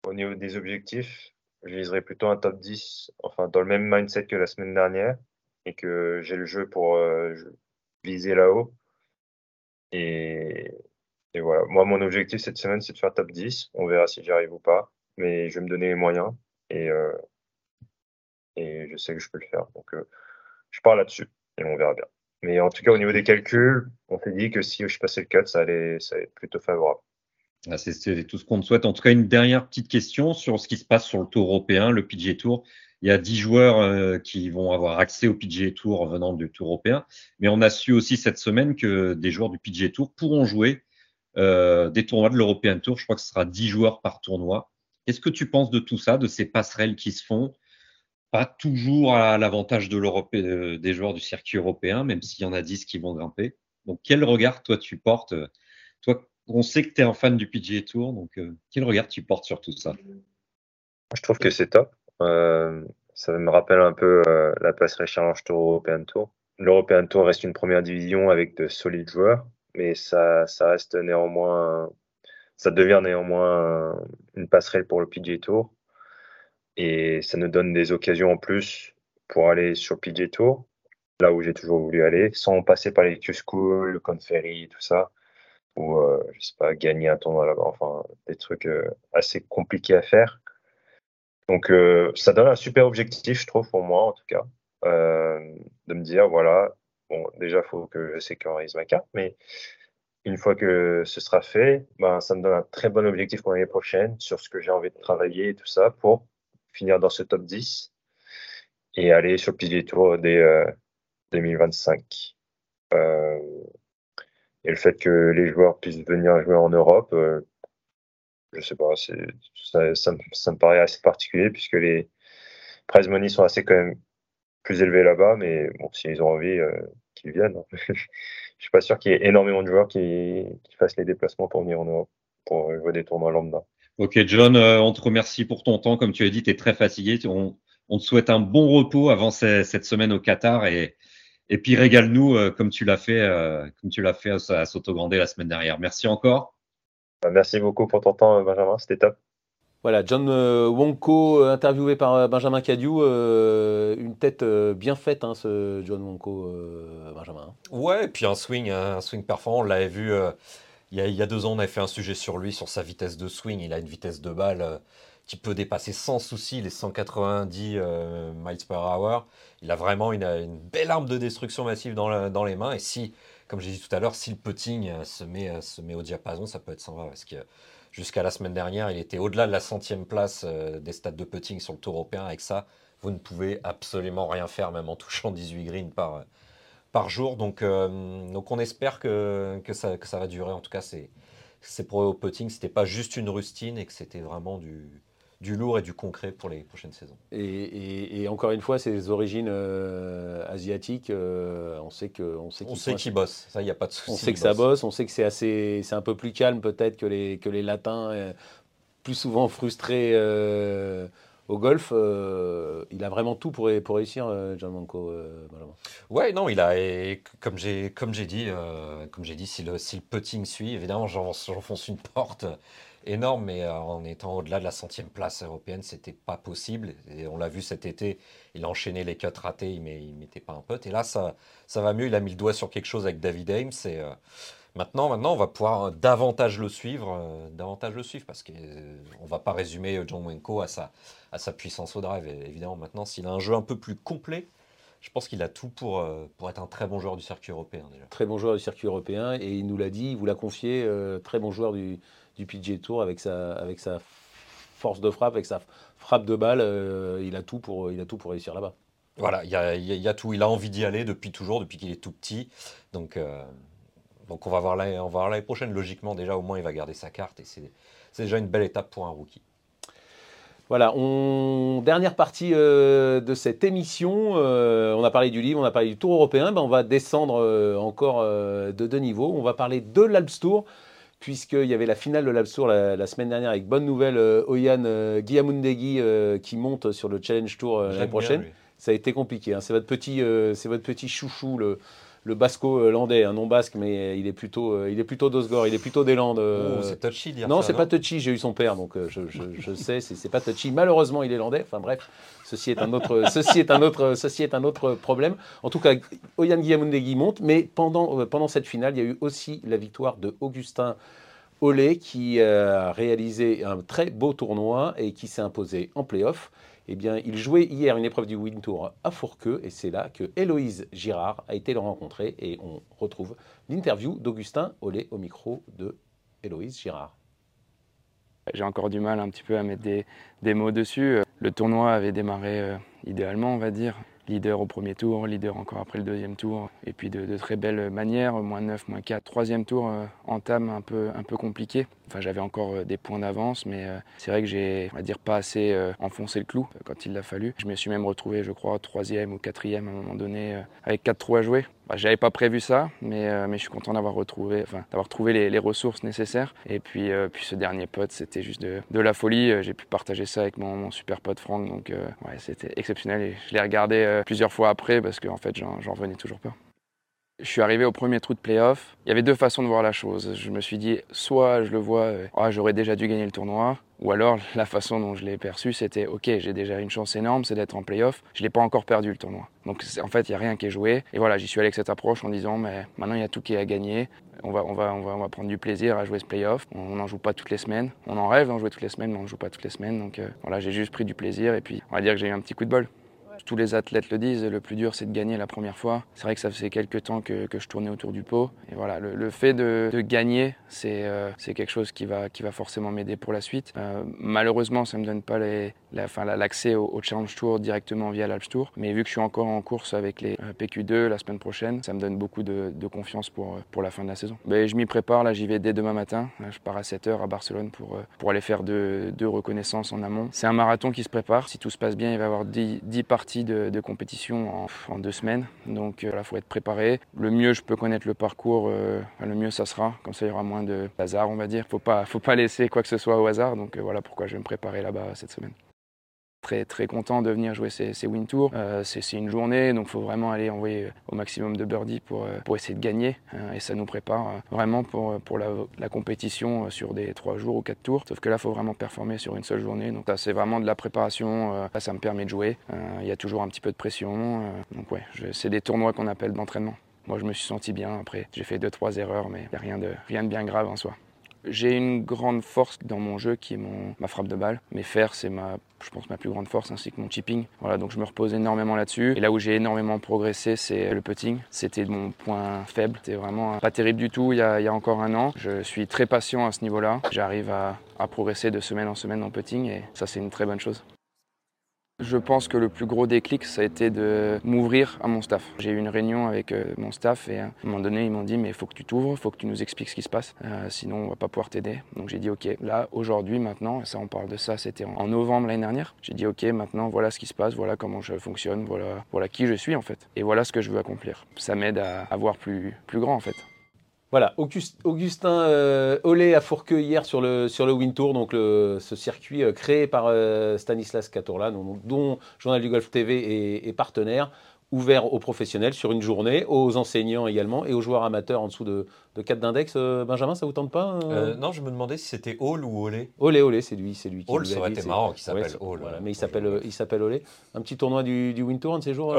Speaker 7: au niveau des objectifs, je viserai plutôt un top 10, enfin dans le même mindset que la semaine dernière et que j'ai le jeu pour euh, viser là-haut. Et, voilà, moi mon objectif cette semaine c'est de faire top 10. On verra si j'y arrive ou pas, mais je vais me donner les moyens. Et euh, je sais que je peux le faire. Donc, euh, je pars là-dessus et on verra bien. Mais en tout cas, au niveau des calculs, on s'est dit que si je passais le 4, ça allait, être plutôt favorable.
Speaker 2: Ah, c'est tout ce qu'on te souhaite. En tout cas, une dernière petite question sur ce qui se passe sur le tour européen, le PGA Tour. Il y a 10 joueurs euh, qui vont avoir accès au PGA Tour venant du Tour européen, mais on a su aussi cette semaine que des joueurs du PGA Tour pourront jouer euh, des tournois de l'European Tour. Je crois que ce sera 10 joueurs par tournoi. Qu'est-ce que tu penses de tout ça, de ces passerelles qui se font? Pas toujours à l'avantage euh, des joueurs du circuit européen, même s'il y en a 10 qui vont grimper. Donc, quel regard toi tu portes Toi, on sait que tu es un fan du PGA Tour, donc quel regard tu portes sur tout ça?
Speaker 7: Je trouve que c'est top. Ça me rappelle un peu la passerelle Challenge Tour European Tour. L'European Tour reste une première division avec de solides joueurs, mais ça, reste néanmoins, ça devient néanmoins une passerelle pour le PGA Tour et ça nous donne des occasions en plus pour aller sur PJ Tour, là où j'ai toujours voulu aller, sans passer par les Q-School, le Conferry, tout ça, ou euh, je sais pas, gagner un tournoi là-bas, enfin des trucs euh, assez compliqués à faire. Donc euh, ça donne un super objectif, je trouve, pour moi en tout cas, de me dire voilà, bon déjà il faut que je sécurise ma carte, mais une fois que ce sera fait, ben, ça me donne un très bon objectif pour l'année prochaine sur ce que j'ai envie de travailler et tout ça pour finir dans ce top 10 et aller sur le pilier tour dès 2025. Euh, euh, et le fait que les joueurs puissent venir jouer en Europe, euh, je sais pas, ça, ça, me paraît assez particulier puisque les prize money sont assez quand même plus élevés là-bas, mais bon, s'ils ont envie, qu'ils viennent. je suis pas sûr qu'il y ait énormément de joueurs qui, fassent les déplacements pour venir en Europe, pour jouer des tournois lambda.
Speaker 2: Ok, John, euh, on te remercie pour ton temps. Comme tu as dit, tu es très fatigué. On, te souhaite un bon repos avant cette semaine au Qatar et, puis régale-nous euh, comme tu l'as fait, euh, comme tu l'as fait à, à la semaine dernière. Merci encore.
Speaker 7: Bah, merci beaucoup pour ton temps, Benjamin. C'était top.
Speaker 1: Voilà, John euh, Wonko, euh, interviewé par euh, Benjamin Cadieu, euh, une tête euh, bien faite, hein, ce John Wonko, euh, Benjamin.
Speaker 2: Ouais, et puis un swing, un swing performant. On l'avait vu euh, il y, a, il y a deux ans, on avait fait un sujet sur lui, sur sa vitesse de swing. Il a une vitesse de balle euh, qui peut dépasser sans souci les 190 euh, miles per hour. Il a vraiment une, une belle arme de destruction massive dans, la- dans les mains. Et si, comme j'ai dit tout à l'heure, si le putting euh, se met, euh, se au diapason, ça peut être sympa. Parce que jusqu'à la semaine dernière, il était au-delà de la centième place euh, des stades de putting sur le tour européen. Avec ça, vous ne pouvez absolument rien faire, même en touchant 18 greens par, par jour. Donc, on espère que, ça, va durer. En tout cas, c'est pour au putting, c'était pas juste une rustine et que c'était vraiment du, du lourd et du concret pour les prochaines saisons.
Speaker 1: Et, et- et encore une fois, ses origines euh, asiatiques, euh, on sait que on sait qu'ils
Speaker 2: sait
Speaker 1: sont
Speaker 2: qu'il bosse, ça, il n'y a pas de souci.
Speaker 1: On sait que ça bosse, on sait que c'est assez, c'est un peu plus calme peut-être que les, que les latins, euh, plus souvent frustrés au golf. euh, il a vraiment tout pour, pour réussir, euh, John Manco. euh.
Speaker 2: Ouais, non, il a, et comme j'ai, comme j'ai dit, comme j'ai dit, si le, si le putting suit, évidemment, j'en- j'enfonce une porte énorme, mais euh, en étant au-delà de la centième place européenne, c'était pas possible. On l'a vu cet été, il a enchaîné les cuts ratés, il met, mettait pas un putt. Et là, ça, ça va mieux. Il a mis le doigt sur quelque chose avec David Ames. Et euh, maintenant, maintenant, on va pouvoir davantage le suivre, euh, davantage le suivre, parce qu'on ne va pas résumer John Wenko à sa, puissance au drive. Évidemment, maintenant, s'il a un jeu un peu plus complet. Je pense qu'il a tout pour, euh, être un très bon joueur du circuit européen déjà.
Speaker 1: Très bon joueur du circuit européen et il nous l'a dit, il vous l'a confié, euh, très bon joueur du, du PGA Tour avec sa, avec sa force de frappe, avec sa frappe de balle. euh, il, a tout pour, il a tout pour réussir là-bas.
Speaker 2: Voilà, il y a, y a- il y a tout. Il a envie d'y aller depuis toujours, depuis qu'il est tout petit. Donc, euh, donc on va voir l'année on va voir l'année prochaine. Logiquement, déjà, au moins, il va garder sa carte et c'est déjà une belle étape pour un rookie.
Speaker 1: Voilà, on... dernière partie euh, de cette émission. euh, on a parlé du livre, on a parlé du Tour européen. Ben, on va descendre euh, encore de deux niveaux. On va parler de l'Alps Tour, puisqu'il y avait la finale de l'Alps Tour la, la semaine dernière avec bonne nouvelle euh, Oyan euh, Guillamundegui euh, qui monte sur le Challenge Tour l'année
Speaker 2: bien,
Speaker 1: prochaine. Ça a été compliqué. hein. C'est votre petit, euh, c'est votre petit chouchou, le, le basco-landais, un non basque, mais il est plutôt, euh, il est plutôt d'Osgore, il est plutôt des Landes. euh,
Speaker 2: Oh, c'est touchy de dire
Speaker 1: non, c'est pas touchy, j'ai eu son père, donc euh, je, je- je sais, c'est pas touchy. Malheureusement, il est landais. Enfin bref, ceci est un autre, ceci est un autre, ceci est un autre problème. En tout cas, Oyan Guillamundegui monte, mais pendant, pendant cette finale, il y a eu aussi la victoire de Augustin Olé qui a réalisé un très beau tournoi et qui s'est imposé en playoff. Eh bien, il jouait hier une épreuve du Win Tour à Fourqueux et c'est là que Héloïse Girard a été le rencontrer et on retrouve l'interview d'Augustin Olé au micro de Héloïse Girard.
Speaker 8: J'ai encore du mal un petit peu à mettre des, mots dessus. Le tournoi avait démarré euh, idéalement, on va dire. Leader au premier tour, leader encore après le deuxième tour, et puis de, très belle manière, moins 9, moins 4. Troisième tour, euh, entame un peu, un peu compliqué. Enfin, j'avais encore euh, des points d'avance, mais euh, c'est vrai que j'ai, on dire, pas assez enfoncé le clou quand il l'a fallu. Je me suis même retrouvé, je crois, troisième ou quatrième à un moment donné, avec quatre trous à jouer. Bah, j'avais pas prévu ça, mais, euh, mais je suis content d'avoir retrouvé, enfin, d'avoir trouvé les, ressources nécessaires. Et puis, euh, puis ce dernier pote, c'était juste de, de la folie. Euh, J'ai pu partager ça avec mon, super pote Franck, donc ouais, c'était exceptionnel. Et je l'ai regardé plusieurs fois après parce qu'en fait, j'en revenais toujours pas. Je suis arrivé au premier trou de playoff. Il y avait deux façons de voir la chose. Je me suis dit, soit je le vois, Ah, j'aurais déjà dû gagner le tournoi, ou alors la façon dont je l'ai perçu, c'était, ok, j'ai déjà une chance énorme, c'est d'être en playoff. Je l'ai pas encore perdu le tournoi. Donc en fait, il y a rien qui est joué. Et voilà, j'y suis allé avec cette approche en disant, mais maintenant il y a tout qui est à gagner. On va, on va, on va, on va prendre du plaisir à jouer ce playoff. On n'en joue pas toutes les semaines. On en rêve d'en jouer toutes les semaines, mais on ne joue pas toutes les semaines. Donc euh, voilà, j'ai juste pris du plaisir et puis on va dire que j'ai eu un petit coup de bol. Tous les athlètes le disent, le plus dur c'est de gagner la première fois. C'est vrai que ça faisait quelques temps que, je tournais autour du pot. Et voilà, le, fait de, gagner, c'est euh, quelque chose qui va, qui va forcément m'aider pour la suite. Euh, malheureusement, ça ne me donne pas les- la- l'accès au, Challenge Tour directement via l'Alps Tour. Mais vu que je suis encore en course avec les euh, PQ2 la semaine prochaine, ça me donne beaucoup de, confiance pour, euh, pour la fin de la saison. Mais je m'y prépare, là j'y vais dès demain matin. Je pars à 7h à Barcelone pour, pour aller faire deux, deux reconnaissances en amont. C'est un marathon qui se prépare. Si tout se passe bien, il va y avoir 10, 10 parties de, compétition en, deux semaines. Donc il faut être préparé. Le mieux je peux connaître le parcours, euh, le mieux ça sera. Comme ça il y aura moins de hasard, on va dire. Faut pas, faut pas laisser quoi que ce soit au hasard. Donc euh, voilà pourquoi je vais me préparer là-bas cette semaine. Très très content de venir jouer ces, ces Win Tours. Euh, c'est une journée, donc il faut vraiment aller envoyer au maximum de birdies pour, euh, pour essayer de gagner. hein, et ça nous prépare euh, vraiment pour, pour la, compétition euh, sur des 3 jours ou 4 tours. Sauf que là, il faut vraiment performer sur une seule journée. Donc ça, c'est vraiment de la préparation. euh, Là, ça me permet de jouer. Euh, Il y a toujours un petit peu de pression. euh, donc ouais, c'est des tournois qu'on appelle d'entraînement. Moi, je me suis senti bien. Après, j'ai fait deux, trois erreurs, mais il a rien de, rien de bien grave en soi. J'ai une grande force dans mon jeu qui est mon, ma frappe de balle. Mes fers, c'est ma, je pense, ma plus grande force, ainsi que mon chipping. Voilà, donc je me repose énormément là-dessus. Et là où j'ai énormément progressé, c'est le putting. C'était mon point faible. C'était vraiment pas terrible du tout il y, a, il y a encore un an. Je suis très patient à ce niveau-là. J'arrive à, à progresser de semaine en semaine en putting et ça, c'est une très bonne chose. Je pense que le plus gros déclic, ça a été de m'ouvrir à mon staff. J'ai eu une réunion avec euh, mon staff et à un moment donné, ils m'ont dit mais il faut que tu t'ouvres, il faut que tu nous expliques ce qui se passe, euh, sinon on va pas pouvoir t'aider. Donc j'ai dit ok, là aujourd'hui maintenant, ça on parle de ça, c'était en, en novembre l'année dernière. J'ai dit ok, maintenant voilà ce qui se passe, voilà comment je fonctionne, voilà, voilà qui je suis en fait, et voilà ce que je veux accomplir. Ça m'aide à, à voir plus, plus grand en fait.
Speaker 1: Voilà, Augustin euh, Olé à Fourqueux hier sur le, sur le Wind Tour, donc ce circuit euh, créé par euh, Stanislas Catorla, dont, Journal du Golf TV est partenaire, ouvert aux professionnels sur une journée, aux enseignants également et aux joueurs amateurs en dessous de, de 4 d'index. Euh, Benjamin, ça vous tente pas euh
Speaker 2: Euh, non, je me demandais si c'était Hall ou Olé.
Speaker 1: Olé, Olé, c'est lui, c'est lui qui
Speaker 2: Hall, ça aurait été marrant qu'il s'appelle
Speaker 1: Ouais,
Speaker 2: Hall.
Speaker 1: voilà,
Speaker 2: euh,
Speaker 1: mais il
Speaker 2: pour
Speaker 1: s'appelle, il s'appelle Olé. Un petit tournoi du, du Wind Tour, un de ces jours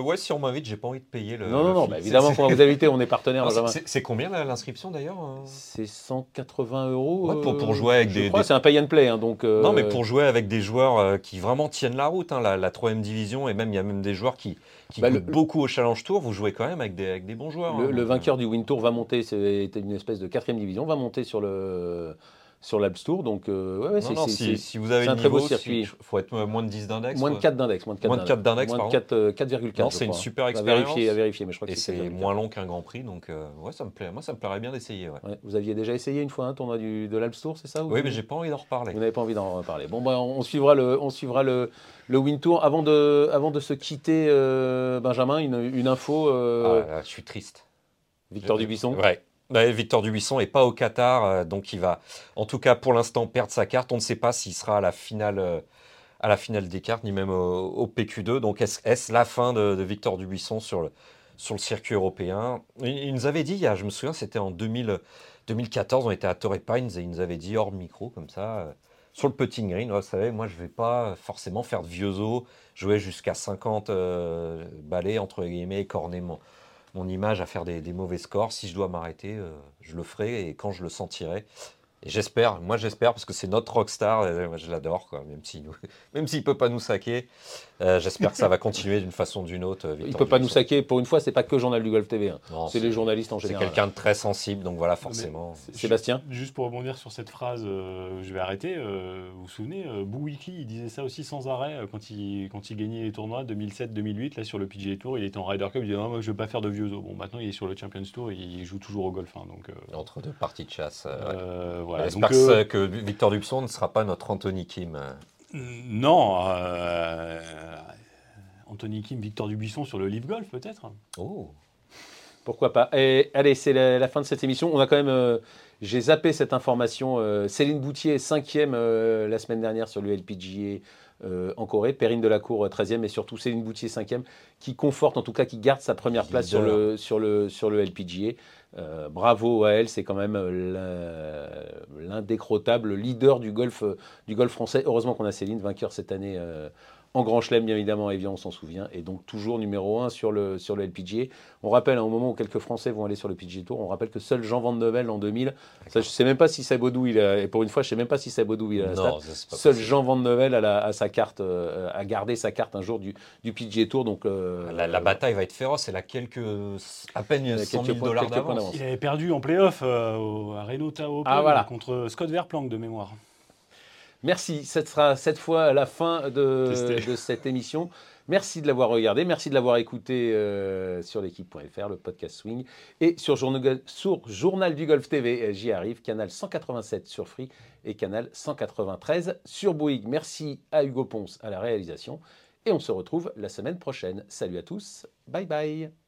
Speaker 2: ouais, si on m'invite, j'ai pas envie de payer le.
Speaker 1: Non, non, non, bah, évidemment, quand vous invitez, on est partenaire,
Speaker 2: c'est-
Speaker 1: Benjamin.
Speaker 2: c'est- C'est combien l'inscription d'ailleurs
Speaker 1: C'est 180 euros.
Speaker 2: Ouais, pour- pour jouer avec
Speaker 1: je
Speaker 2: des-
Speaker 1: crois,
Speaker 2: des-
Speaker 1: c'est un pay and play, hein, donc.
Speaker 2: Non, mais pour jouer avec des joueurs qui vraiment tiennent la route, hein, la, la 3 division, et même il y a même des joueurs qui, qui
Speaker 1: Bah,
Speaker 2: coûtent
Speaker 1: le-
Speaker 2: beaucoup au Challenge Tour, vous jouez quand même avec des, avec des bons joueurs.
Speaker 1: Le,
Speaker 2: hein,
Speaker 1: vainqueur du Win Tour va monter, c'était une espèce de quatrième division, va monter sur le sur Tour. Donc, euh, ouais, ouais,
Speaker 2: Non,
Speaker 1: c'est-
Speaker 2: non,
Speaker 1: c'est-
Speaker 2: si,
Speaker 1: c'est
Speaker 2: si vous avez
Speaker 1: c'est un très beau circuit.
Speaker 2: il faut être moins de 10 d'index.
Speaker 1: moins de
Speaker 2: quoi.
Speaker 1: 4 d'index. Moins de 4
Speaker 2: Moins de 4 d'index,
Speaker 1: Moins de
Speaker 2: pardon.
Speaker 1: 4, euh, 4,4.
Speaker 2: Non,
Speaker 1: je
Speaker 2: c'est une super
Speaker 1: À
Speaker 2: expérience.
Speaker 1: vérifier, à vérifier, mais je crois que
Speaker 2: Et c'est
Speaker 1: 4,4.
Speaker 2: moins long qu'un Grand Prix, donc euh, ouais, ça me plaît. Moi, ça me plairait bien d'essayer. ouais.
Speaker 1: Vous aviez déjà essayé une fois un tournoi du, de l'Alps Tour, c'est ça ou-
Speaker 2: Oui, mais j'ai pas envie d'en reparler.
Speaker 1: Vous n'avez pas envie d'en reparler. Bon, bah, on suivra le, on suivra le, le Win Tour. Avant de, avant de se quitter, euh, Benjamin, une, une info. euh,
Speaker 2: Ah, là, je suis triste.
Speaker 1: Victor Dubuisson.
Speaker 2: Ouais. Ouais, Victor Dubuisson est pas au Qatar, euh, donc il va, en tout cas pour l'instant, perdre sa carte. On ne sait pas s'il sera à la finale, euh, à la finale des cartes, ni même au, au PQ2. Donc est-ce la fin de, Victor Dubuisson sur le, sur le circuit européen? Il, nous avait dit, je me souviens, c'était en 2000, 2014, on était à Torrey Pines et il nous avait dit hors micro comme ça. euh, sur le putting green, vous savez, moi je vais pas forcément faire de vieux os, jouer jusqu'à 50 euh, balais entre guillemets, écorner mon, mon image à faire des, mauvais scores. Si je dois m'arrêter, euh, je le ferai et quand je le sentirai. Et j'espère, moi j'espère, parce que c'est notre rockstar, euh, je l'adore, même s'il nous- même s'il peut pas nous saquer. Euh, j'espère que ça va continuer d'une façon ou d'une autre. euh,
Speaker 1: Il
Speaker 2: Victor
Speaker 1: peut pas nous saquer. Pour une fois, c'est pas que Journal du Golf TV. hein. C'est les journalistes en
Speaker 2: C'est
Speaker 1: général.
Speaker 2: quelqu'un de très sensible, donc voilà, forcément.
Speaker 3: C'est-
Speaker 1: Sébastien
Speaker 3: Juste pour rebondir sur cette phrase, euh, je vais arrêter. euh, vous vous souvenez, euh, Boo Weekly, il disait ça aussi sans arrêt quand il, quand il gagnait les tournois 2007-2008, là sur le PGA Tour, il était en Ryder Cup, il disait non, moi je veux pas faire de vieux os. Bon, maintenant il est sur le Champions Tour, il joue toujours au golf. hein, donc, euh,
Speaker 2: Entre deux parties de chasse. euh, ouais.
Speaker 3: euh, voilà.
Speaker 2: J'espère
Speaker 3: euh,
Speaker 2: que, Victor Dubuisson ne sera pas notre Anthony Kim.
Speaker 3: Non, euh, Anthony Kim, Victor Dubuisson sur le Live Golf peut-être
Speaker 2: Oh.
Speaker 1: Pourquoi pas Et, Allez, c'est la, la fin de cette émission. On a quand même. euh, J'ai zappé cette information. euh, Céline Boutier, 5e la semaine dernière sur le LPGA euh, en Corée. Perrine Delacour, 13e. Et surtout Céline Boutier, 5e, qui conforte, en tout cas, qui garde sa première place sur
Speaker 2: Leader.
Speaker 1: le, sur le, sur le LPGA. Euh, bravo à elle, c'est quand même euh, l'in- l'indécrottable leader du golf, euh, du golf français. Heureusement qu'on a Céline, vainqueur cette année en Grand Chelem, bien évidemment, Evian, on s'en souvient, et donc toujours numéro 1 sur le, sur le LPGA. On rappelle, hein, au moment où quelques Français vont aller sur le PGA Tour, on rappelle que seul Jean Van Nevel en 2000, ça, je ne sais même pas si c'est Baudou, il a, et pour une fois, je ne sais même pas si c'est Baudou, il a la stat.
Speaker 2: Non, ça, c'est pas
Speaker 1: Seul
Speaker 2: possible.
Speaker 1: Jean Van Nevel a, la- a sa carte, euh, a gardé sa carte un jour du, du PGA Tour. Donc, euh,
Speaker 2: La, la bataille va être féroce. Elle a quelques, à peine
Speaker 1: a
Speaker 2: 100
Speaker 1: quelques
Speaker 2: 000
Speaker 1: points-
Speaker 2: dollars d'avance.
Speaker 3: Il avait perdu en playoff euh, au- à Renault Tao
Speaker 1: Ah, voilà.
Speaker 3: contre Scott Verplank de mémoire.
Speaker 1: Merci, ce sera cette fois la fin de, cette émission. Merci de l'avoir regardé, merci de l'avoir écouté euh, sur l'équipe.fr, le podcast Swing, et sur, Journal, sur Journal du Golf TV, j'y arrive, canal 187 sur Free et canal 193 sur Bouygues. Merci à Hugo Ponce à la réalisation, et on se retrouve la semaine prochaine. Salut à tous, bye bye